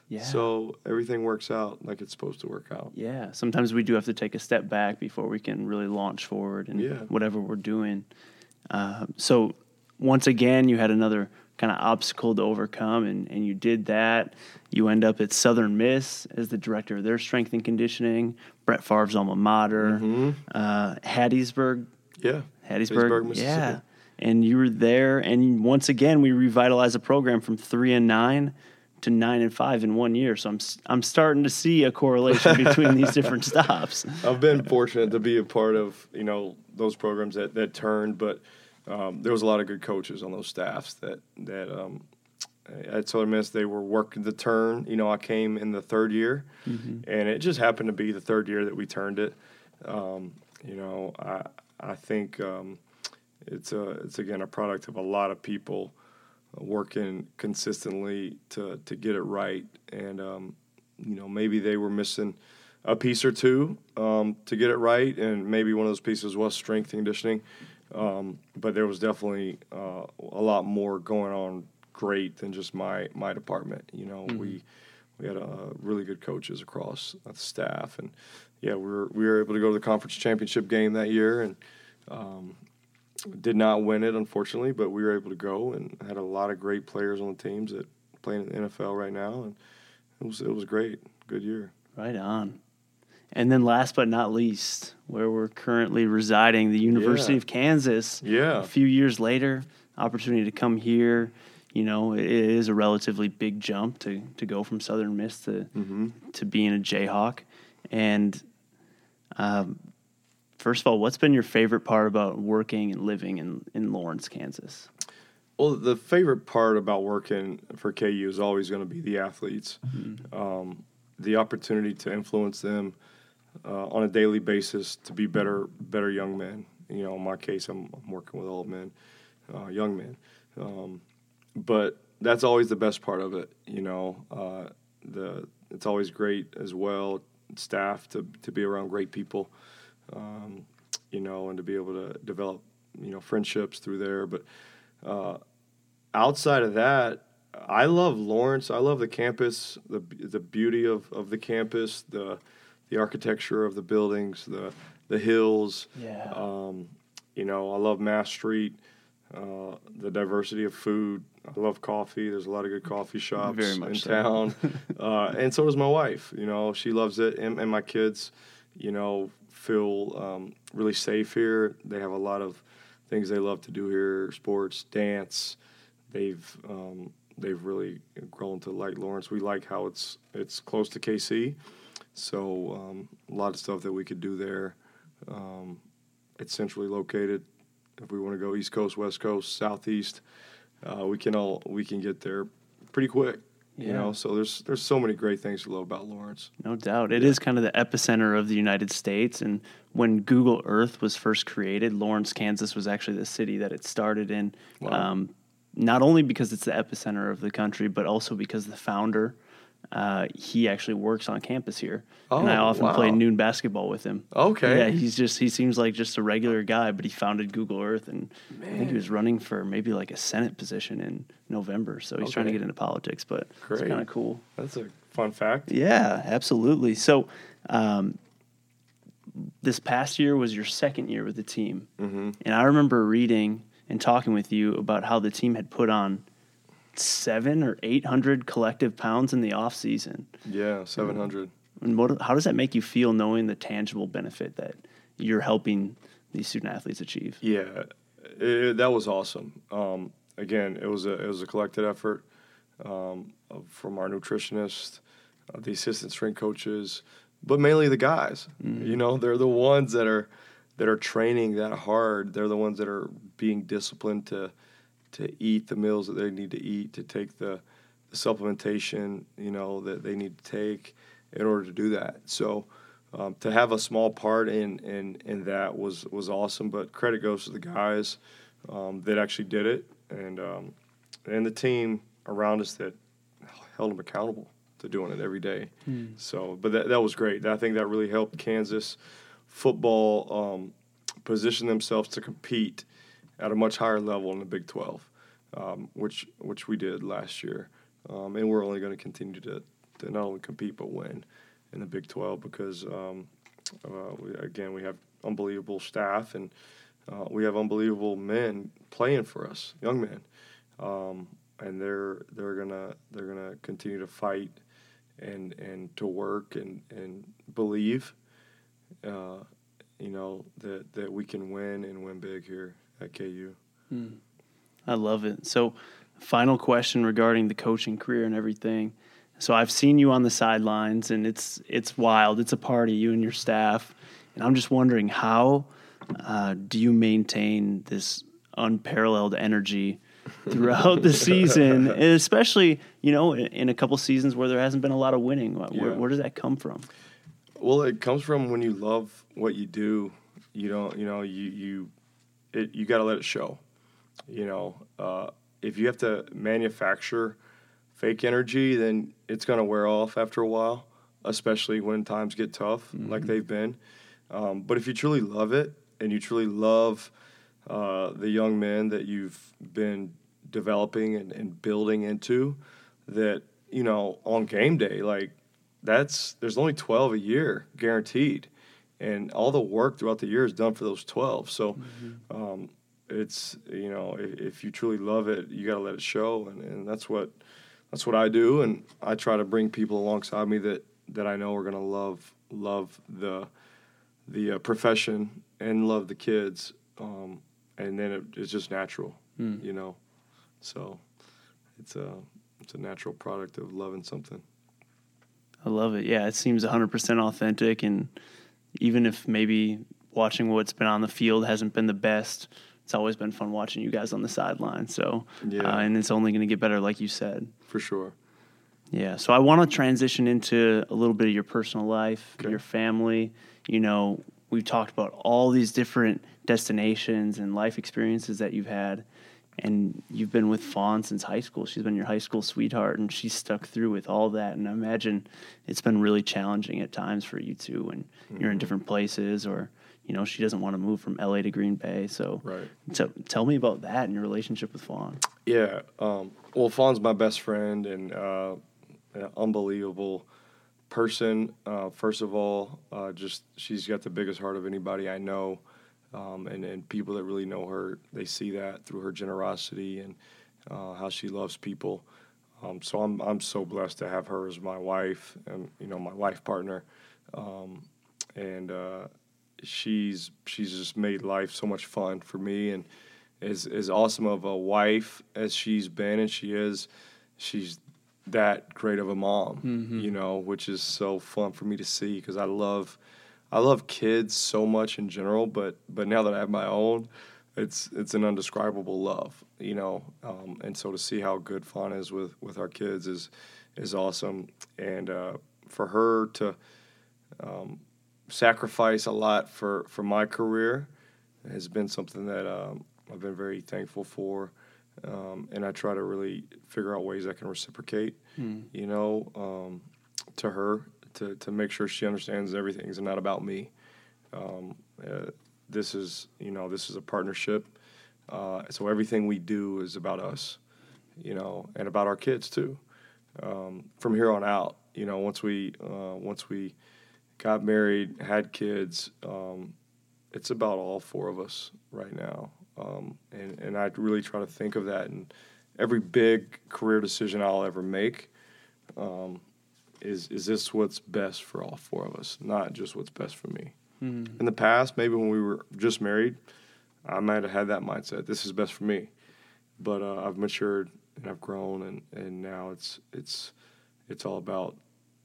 Yeah. So everything works out like it's supposed to work out. Yeah. Sometimes we do have to take a step back before we can really launch forward and yeah. whatever we're doing. Uh, so once again, you had another kind of obstacle to overcome, and, and you did that. You end up at Southern Miss as the director of their strength and conditioning, Brett Favre's alma mater, mm-hmm. uh, Hattiesburg. Yeah. Hattiesburg, yeah. And you were there, and once again, we revitalized the program from three and nine to nine and five in one year. So I'm I'm starting to see a correlation between these different stops. I've been fortunate to be a part of you know those programs that that turned, but um, there was a lot of good coaches on those staffs that that um, at Southern Miss they were working the turn. You know, I came in the third year, mm-hmm. and it just happened to be the third year that we turned it. Um, you know, I I think um, it's a it's again a product of a lot of people working consistently to to get it right, and um, you know maybe they were missing a piece or two um, to get it right, and maybe one of those pieces was strength conditioning. Um, but there was definitely uh, a lot more going on great than just my my department. You know, mm-hmm. we we had uh, really good coaches across the staff, and yeah, we were we were able to go to the conference championship game that year, and um, did not win it unfortunately, but we were able to go and had a lot of great players on the teams that playing in the NFL right now, and it was it was great, good year. Right on. And then last but not least, where we're currently residing, the University yeah. of Kansas. Yeah. A few years later, opportunity to come here. You know, it is a relatively big jump to, to go from Southern Miss to mm-hmm. to being a Jayhawk. And um, first of all, what's been your favorite part about working and living in, in Lawrence, Kansas? Well, the favorite part about working for KU is always going to be the athletes, mm-hmm. um, the opportunity to influence them uh, on a daily basis to be better better young men. You know, in my case, I'm, I'm working with old men, uh, young men, um, but that's always the best part of it. You know, uh, the it's always great as well staff to to be around great people, um, you know, and to be able to develop you know friendships through there. But uh, outside of that, I love Lawrence. I love the campus, the the beauty of, of the campus, the the architecture of the buildings, the the hills. Yeah. Um, you know, I love Mass Street, uh, the diversity of food. I love coffee. There's a lot of good coffee shops in so. town, uh, and so does my wife. You know, she loves it, and, and my kids, you know, feel um, really safe here. They have a lot of things they love to do here: sports, dance. They've um, they've really grown to like Lawrence. We like how it's it's close to KC so um, a lot of stuff that we could do there. Um, it's centrally located. If we want to go East Coast, West Coast, Southeast, uh, we can all we can get there pretty quick. Yeah. You know, so there's there's so many great things to love about Lawrence. No doubt, it yeah. is kind of the epicenter of the United States. And when Google Earth was first created, Lawrence, Kansas, was actually the city that it started in. Wow. Um, not only because it's the epicenter of the country, but also because the founder uh, he actually works on campus here, oh, and I oh, often wow. play noon basketball with him. Okay, yeah, he's just he seems like just a regular guy, but he founded Google Earth, and Man. I think he was running for maybe like a Senate position in November. So he's okay. trying to get into politics, but Great. it's kind of cool. That's a fun fact. Yeah, absolutely. So. Um, this past year was your second year with the team, mm-hmm. and I remember reading and talking with you about how the team had put on seven or eight hundred collective pounds in the off season. Yeah, seven hundred. And what, how does that make you feel knowing the tangible benefit that you're helping these student athletes achieve? Yeah, it, that was awesome. Um, again, it was a it was a collected effort um, from our nutritionist, uh, the assistant strength coaches, but mainly the guys. Mm-hmm. You know, they're the ones that are that are training that hard. They're the ones that are being disciplined to to eat the meals that they need to eat, to take the, the supplementation, you know, that they need to take in order to do that. So um, to have a small part in, in in that was was awesome. But credit goes to the guys um, that actually did it, and um, and the team around us that held them accountable to doing it every day. So, but that that was great. I think that really helped Kansas football um, position themselves to compete at a much higher level in the Big 12, um, which which we did last year, um, and we're only going to continue to to not only compete but win in the Big 12 because um, uh, we, again we have unbelievable staff and uh, we have unbelievable men playing for us, young men, um, and they're they're gonna they're gonna continue to fight and and to work and and believe, uh, you know that that we can win and win big here at KU. I love it. So, final question regarding the coaching career and everything. So I've seen you on the sidelines, and it's it's wild. It's a party, you and your staff, and I'm just wondering how uh, do you maintain this unparalleled energy throughout the season, and especially you know in, in a couple seasons where there hasn't been a lot of winning. Where, Yeah. where does that come from? Well, it comes from when you love what you do. You don't, you know, you you, it, you got to let it show. You know, uh, if you have to manufacture fake energy, then it's going to wear off after a while, especially when times get tough, like they've been. Um, but if you truly love it and you truly love uh, the young men that you've been developing and, and building into, that you know, on game day, like that's there's only 12 a year guaranteed and all the work throughout the year is done for those 12 so um, it's you know if, if you truly love it you got to let it show and, and that's what that's what i do and i try to bring people alongside me that that i know are going to love love the the uh, profession and love the kids um, and then it, it's just natural you know so it's a it's a natural product of loving something I love it. Yeah, it seems 100% authentic. And even if maybe watching what's been on the field hasn't been the best, it's always been fun watching you guys on the sideline. So, Yeah. uh, and it's only going to get better, like you said. for sure Yeah. So I want to transition into a little bit of your personal life, Okay. your family. You know, we've talked about all these different destinations and life experiences that you've had. And you've been with Fawn since high school. She's been your high school sweetheart, and she's stuck through with all that. And I imagine it's been really challenging at times for you too when you're in different places, or you know, she doesn't want to move from LA to Green Bay. So, Right. so tell me about that and your relationship with Fawn. Yeah. Um, well, Fawn's my best friend and uh, an unbelievable person. Uh, first of all, uh, just she's got the biggest heart of anybody I know. Um, and, and people that really know her, they see that through her generosity and uh, how she loves people. Um, so I'm, I'm so blessed to have her as my wife and, you know, my life partner. Um, and uh, she's, she's just made life so much fun for me. And, as as awesome of a wife as she's been and she is, she's that great of a mom, you know, which is so fun for me to see because I love I love kids so much in general, but but now that I have my own, it's it's an undescribable love, you know, um, and so to see how good Fawn is with with our kids is is awesome, and uh, for her to um, sacrifice a lot for for my career has been something that um, I've been very thankful for, um, and I try to really figure out ways I can reciprocate, you know, um, to her to to make sure she understands everything is not about me. Um, uh, this is you know this is a partnership, uh, so everything we do is about us, you know, and about our kids too. Um, from here on out, you know, once we uh, once we got married, had kids, um, it's about all four of us right now. Um, and, and I really try to think of that in every big career decision I'll ever make. Um, is, is this what's best for all four of us, not just what's best for me? In the past, maybe when we were just married, I might have had that mindset. This is best for me. But uh, I've matured and I've grown, and, and now it's it's it's all about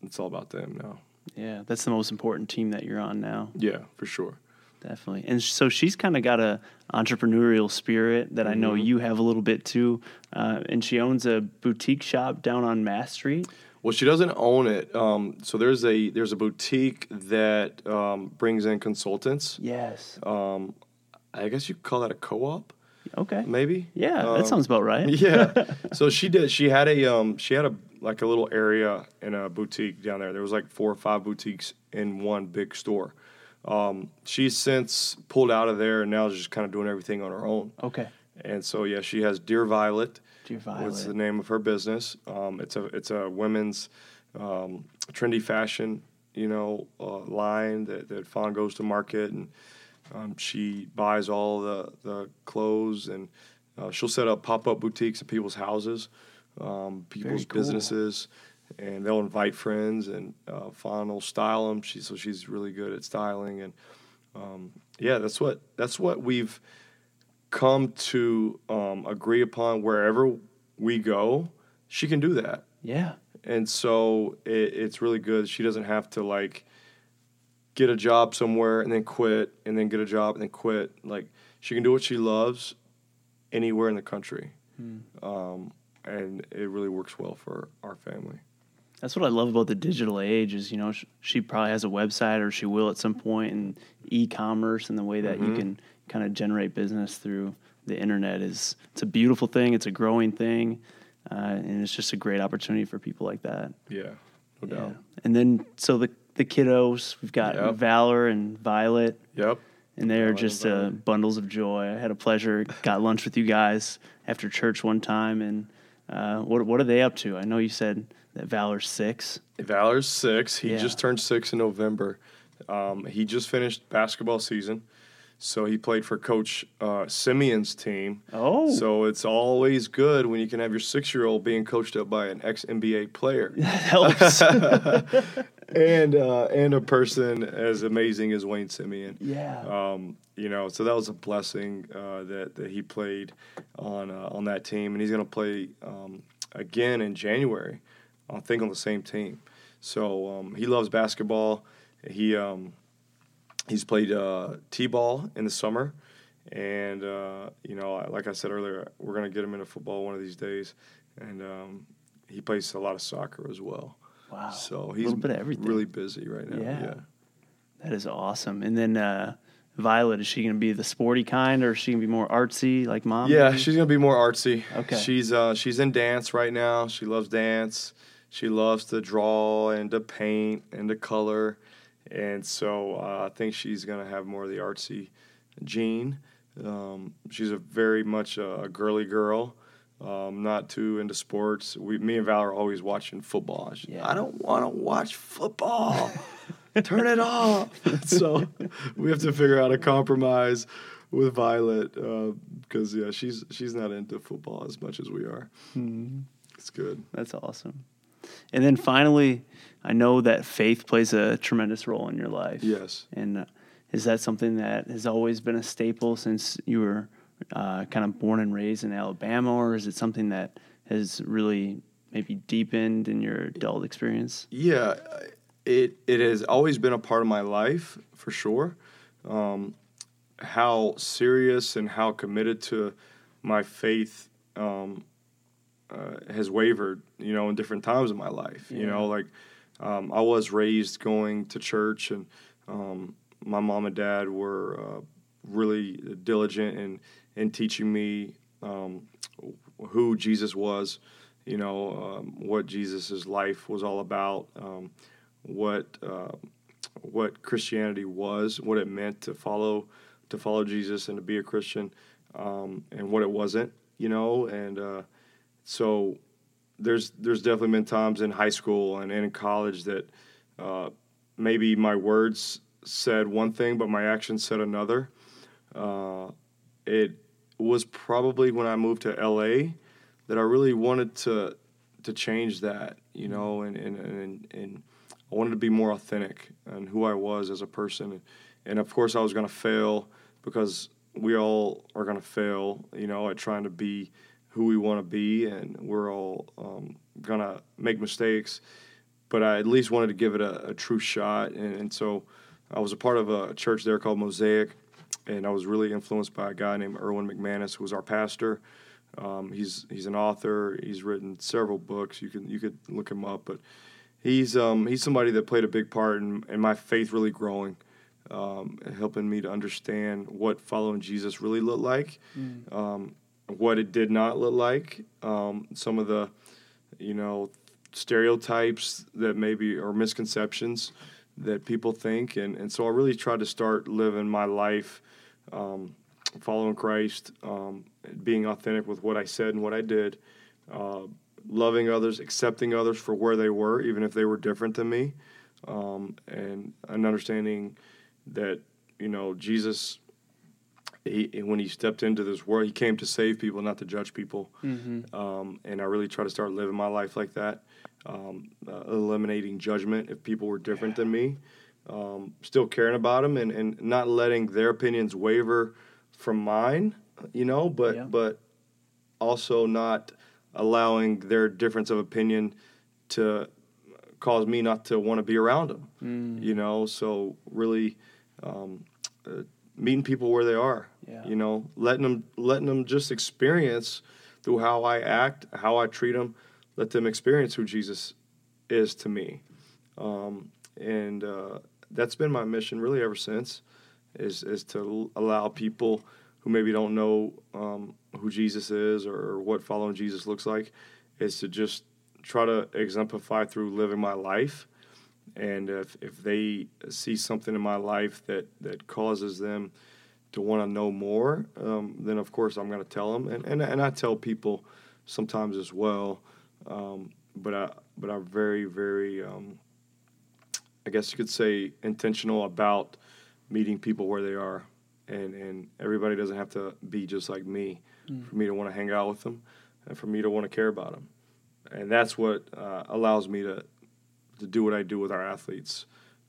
it's all about them now. Yeah, that's the most important team that you're on now. Yeah, for sure. Definitely. And so she's kind of got a entrepreneurial spirit that I know Mhm. you have a little bit too. Uh, and she owns a boutique shop down on Mass Street. Well, she doesn't own it. Um, so there's a there's a boutique that um, brings in consultants. Yes. Um, I guess you could call that a co-op, Okay. maybe. Yeah, Um, that sounds about right. yeah. So she did. She had a um. She had a like a little area in a boutique down there. There was like four or five boutiques in one big store. Um, she's since pulled out of there and now is just kind of doing everything on her own. Okay. And so yeah, she has Dear Violet. What's the name of her business? Um, it's a it's a women's um, trendy fashion you know uh, line that that Fawn goes to market and um, she buys all the the clothes and uh, she'll set up pop up boutiques at people's houses, um, people's cool. businesses. And they'll invite friends, and uh, Fawn will style them. She so she's really good at styling, and um, yeah, that's what that's what we've come to um, agree upon wherever we go, she can do that. Yeah. And so it, it's really good. She doesn't have to like get a job somewhere and then quit and then get a job and then quit. Like she can do what she loves anywhere in the country. Um, and it really works well for our family. That's what I love about the digital age is, you know, sh- she probably has a website or she will at some point and e-commerce and the way that you Mhm. can kind of generate business through the internet is it's a beautiful thing. It's a growing thing. Uh, and it's just a great opportunity for people like that. Yeah, no Yeah. doubt. And then, so the, the kiddos, we've got Yep. Valor and Violet Yep. and they are just uh, bundles of joy. I had a pleasure, got lunch with you guys after church one time, and uh, what what are they up to? I know you said that Valor's six. Valor's six. He Yeah. just turned six in November. Um, he just finished basketball season, so he played for Coach uh, Simien's team. Oh, So it's always good when you can have your six-year-old being coached up by an ex-NBA player that helps. and uh, and a person as amazing as Wayne Simien. yeah, Um, you know, so that was a blessing uh, that that he played on uh, on that team, and he's going to play um, again in January. I think on the same team. So um, he loves basketball. He um, he's played uh, t-ball in the summer, and uh, you know, like I said earlier, we're going to get him into football one of these days, and um, he plays a lot of soccer as well. wow. So he's little bit of everything. really busy right now. Yeah. yeah. that is awesome. And then uh, Violet, is she going to be the sporty kind, or is she going to be more artsy like mom? Yeah, maybe? she's gonna be more artsy. Okay. She's uh she's in dance right now. She loves dance. She loves to draw and to paint and to color, and so uh, I think she's gonna have more of the artsy gene. Um, she's a very much a, a girly girl. Um, not too into sports. We, me and Val are always watching football. She, Yeah. I don't want to watch football. Turn it off. so we have to figure out a compromise with Violet because yeah, she's she's not into football as much as we are. Mhm. It's good. That's awesome. And then finally, I know that faith plays a tremendous role in your life. Yes. And uh, is that something that has always been a staple since you were uh, kind of born and raised in Alabama, or is it something that has really maybe deepened in your adult experience? Yeah, it it has always been a part of my life for sure. Um, how serious and how committed to my faith um, uh, has wavered, you know, in different times of my life. You know, like um, I was raised going to church, and um, my mom and dad were uh, really diligent in in teaching me um, who Jesus was. You know, um, what Jesus' life was all about. Um, what uh, what Christianity was, what it meant to follow to follow Jesus and to be a Christian, um, and what it wasn't, you know. And uh, so there's there's definitely been times in high school and, in college that uh, maybe my words said one thing, but my actions said another. Uh, it was probably when I moved to LA that I really wanted to to change that, you know, and and and, and I wanted to be more authentic and who I was as a person. And of course, I was going to fail because we all are going to fail, you know, at trying to be who we want to be, and we're all um, to make mistakes. But I at least wanted to give it a, a true shot. And, and so I was a part of a church there called Mosaic, and I was really influenced by a guy named Erwin McManus, who was our pastor. Um, he's he's an author. He's written several books. You can you could look him up, but he's um, he's somebody that played a big part in, in my faith really growing, um, helping me to understand what following Jesus really looked like, Mm. um, what it did not look like, um, some of the you know stereotypes that maybe or misconceptions that people think, and and so I really tried to start living my life. Um, following Christ, um, being authentic with what I said and what I did, uh, loving others, accepting others for where they were, even if they were different than me, um, and an understanding that you know Jesus, he, when he stepped into this world, he came to save people, not to judge people, Mm-hmm. um, and I really try to start living my life like that, um, uh, eliminating judgment if people were different than me. Um, still caring about them and, and not letting their opinions waver from mine, you know, but Yeah. but also not allowing their difference of opinion to cause me not to want to be around them, Mm. you know. So really um, uh, meeting people where they are, Yeah. you know, letting them letting them just experience through how I act, how I treat them, let them experience who Jesus is to me, um, and uh, that's been my mission really ever since, is is to l- allow people who maybe don't know um, who Jesus is or what following Jesus looks like, is to just try to exemplify through living my life. And if, if they see something in my life that, that causes them to want to know more, um, then of course I'm going to tell them. And, and, and I tell people sometimes as well. Um, but I but I'm very very um, I guess you could say intentional about meeting people where they are, and and everybody doesn't have to be just like me for me to want to hang out with them, and for me to want to care about them, and that's what uh, allows me to to do what I do with our athletes,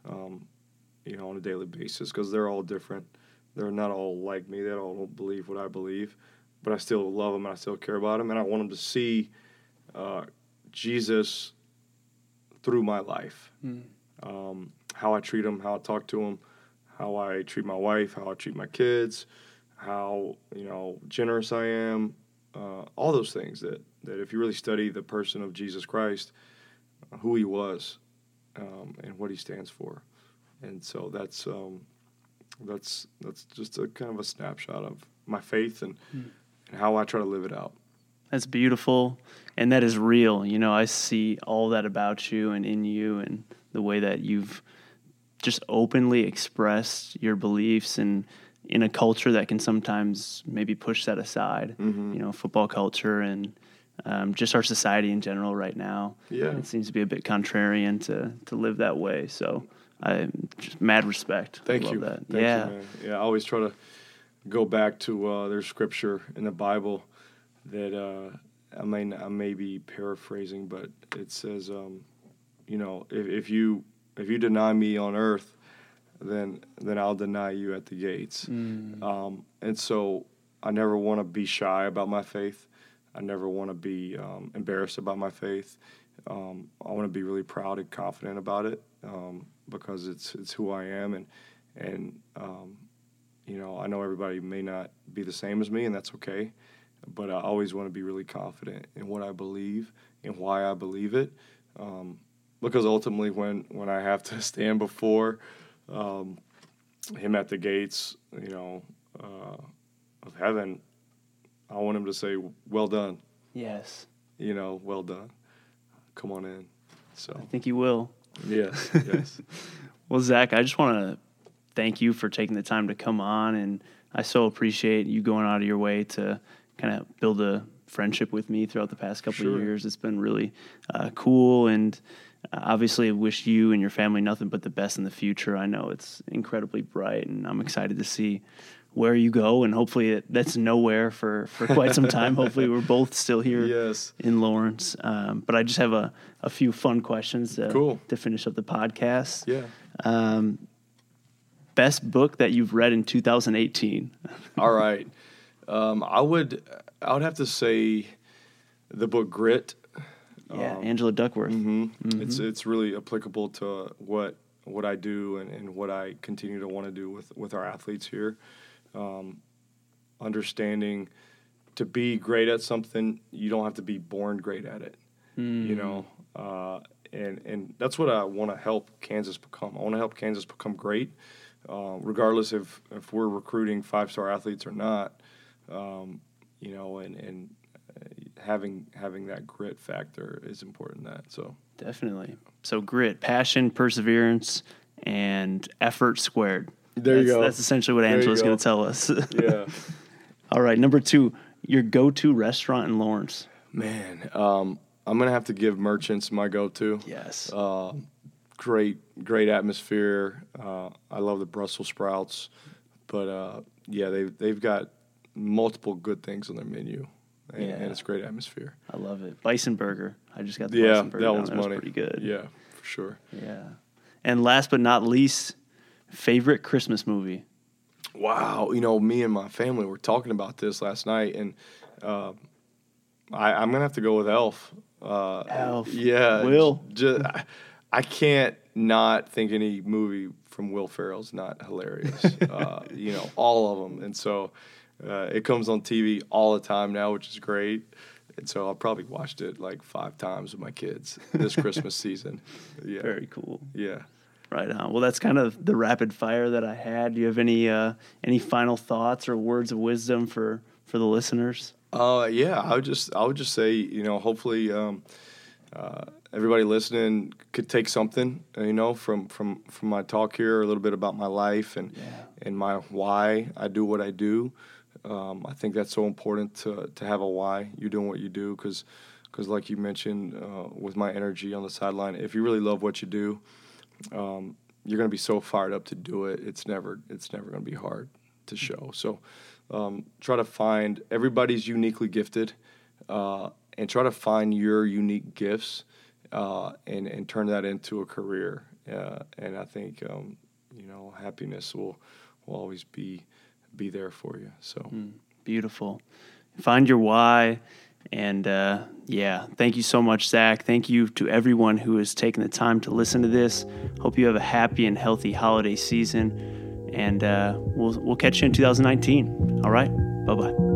um, you know, on a daily basis because they're all different. They're not all like me. They all don't believe what I believe, but I still love them and I still care about them, and I want them to see uh, Jesus through my life. Mm. Um, how I treat them, how I talk to them, how I treat my wife, how I treat my kids, how you know generous I am, uh, all those things that that if you really study the person of Jesus Christ, who he was, um, and what he stands for, and so that's um, that's that's just a kind of a snapshot of my faith and, and how I try to live it out. That's beautiful, and that is real. You know, I see all that about you and in you, and the way that you've just openly expressed your beliefs, and in a culture that can sometimes maybe push that aside. Mhm. You know, football culture and um, just our society in general right now. Yeah. it seems to be a bit contrarian to to live that way. So, I just mad respect. Thank you. That. Thank yeah. You, yeah. I always try to go back to uh, there's scripture in the Bible that uh, I may I may be paraphrasing, but it says, um, you know, if, if you if you deny me on earth, then then I'll deny you at the gates. Mm. Um, and so I never want to be shy about my faith. I never want to be um, embarrassed about my faith. Um, I want to be really proud and confident about it um, because it's it's who I am, and and um, you know I know everybody may not be the same as me, and that's okay. But I always want to be really confident in what I believe and why I believe it, um, because ultimately, when when I have to stand before um, him at the gates, you know, uh, of heaven, I want him to say, "Well done," Yes, you know, "Well done." Come on in. So I think you will. yes, yes. Well, Zach, I just want to thank you for taking the time to come on, and I so appreciate you going out of your way to kind of build a friendship with me throughout the past couple Sure. of years. It's been really uh, cool, and uh, obviously, I wish you and your family nothing but the best in the future. I know it's incredibly bright, and I'm excited to see where you go, and hopefully, it, that's nowhere for for quite some time. hopefully, we're both still here yes. in Lawrence. Um, but I just have a, a few fun questions to, Cool. to finish up the podcast. Yeah. Um, best book that you've read in 2018? All right. Um, I would I would have to say the book Grit. Yeah, Um, Angela Duckworth. hmm It's it's really applicable to what what I do and, and what I continue to want to do with with our athletes here. Um, understanding to be great at something, you don't have to be born great at it. Mm. You know, uh, and and that's what I want to help Kansas become. I want to help Kansas become great, uh, regardless if if we're recruiting five star athletes or not. Um, you know, and and uh, having having that grit factor is important. That so Definitely. So grit, passion, perseverance, and effort squared. There that's, you go. That's essentially what Angela's going to tell us. yeah. All right. Number two, your go-to restaurant in Lawrence. Man, um, I'm gonna have to give Merchants my go-to. Yes. Uh, great, great atmosphere. Uh, I love the Brussels sprouts, but uh, yeah, they they've got multiple good things on their menu, and, Yeah. and it's great atmosphere. I love it. Bison burger. I just got the Yeah, bison burger. that one's was money. pretty good. Yeah, for sure. Yeah. And last but not least, favorite Christmas movie. Wow, you know, me and my family were talking about this last night, and uh, I, I'm gonna have to go with Elf. Uh, Elf. yeah, Will. Just, I, I can't not think any movie from Will Ferrell's not hilarious. uh, you know, all of them, and so uh, it comes on TV all the time now, which is great. And so I probably watched it like five times with my kids this Christmas season. Yeah, Very cool. yeah. Right on. Well, that's kind of the rapid fire that I had. Do you have any uh, any final thoughts or words of wisdom for for the listeners? Uh, yeah, I would just I would just say you know hopefully um, uh, everybody listening could take something uh, you know from from from my talk here a little bit about my life and Yeah. and my why I do what I do. Um, I think that's so important to to have a why you're doing what you do because because like you mentioned uh, with my energy on the sideline, if you really love what you do, um, you're going to be so fired up to do it. It's never it's never going to be hard to show. So um, try to find everybody's uniquely gifted, uh, and try to find your unique gifts, uh, and and turn that into a career. Uh, and I think um, you know happiness will will always be be there for you. So Beautiful. Find your why. And uh, yeah, thank you so much, Zach. Thank you to everyone who has taken the time to listen to this. Hope you have a happy and healthy holiday season. And uh, we'll, we'll catch you in 2019. All right. Bye bye.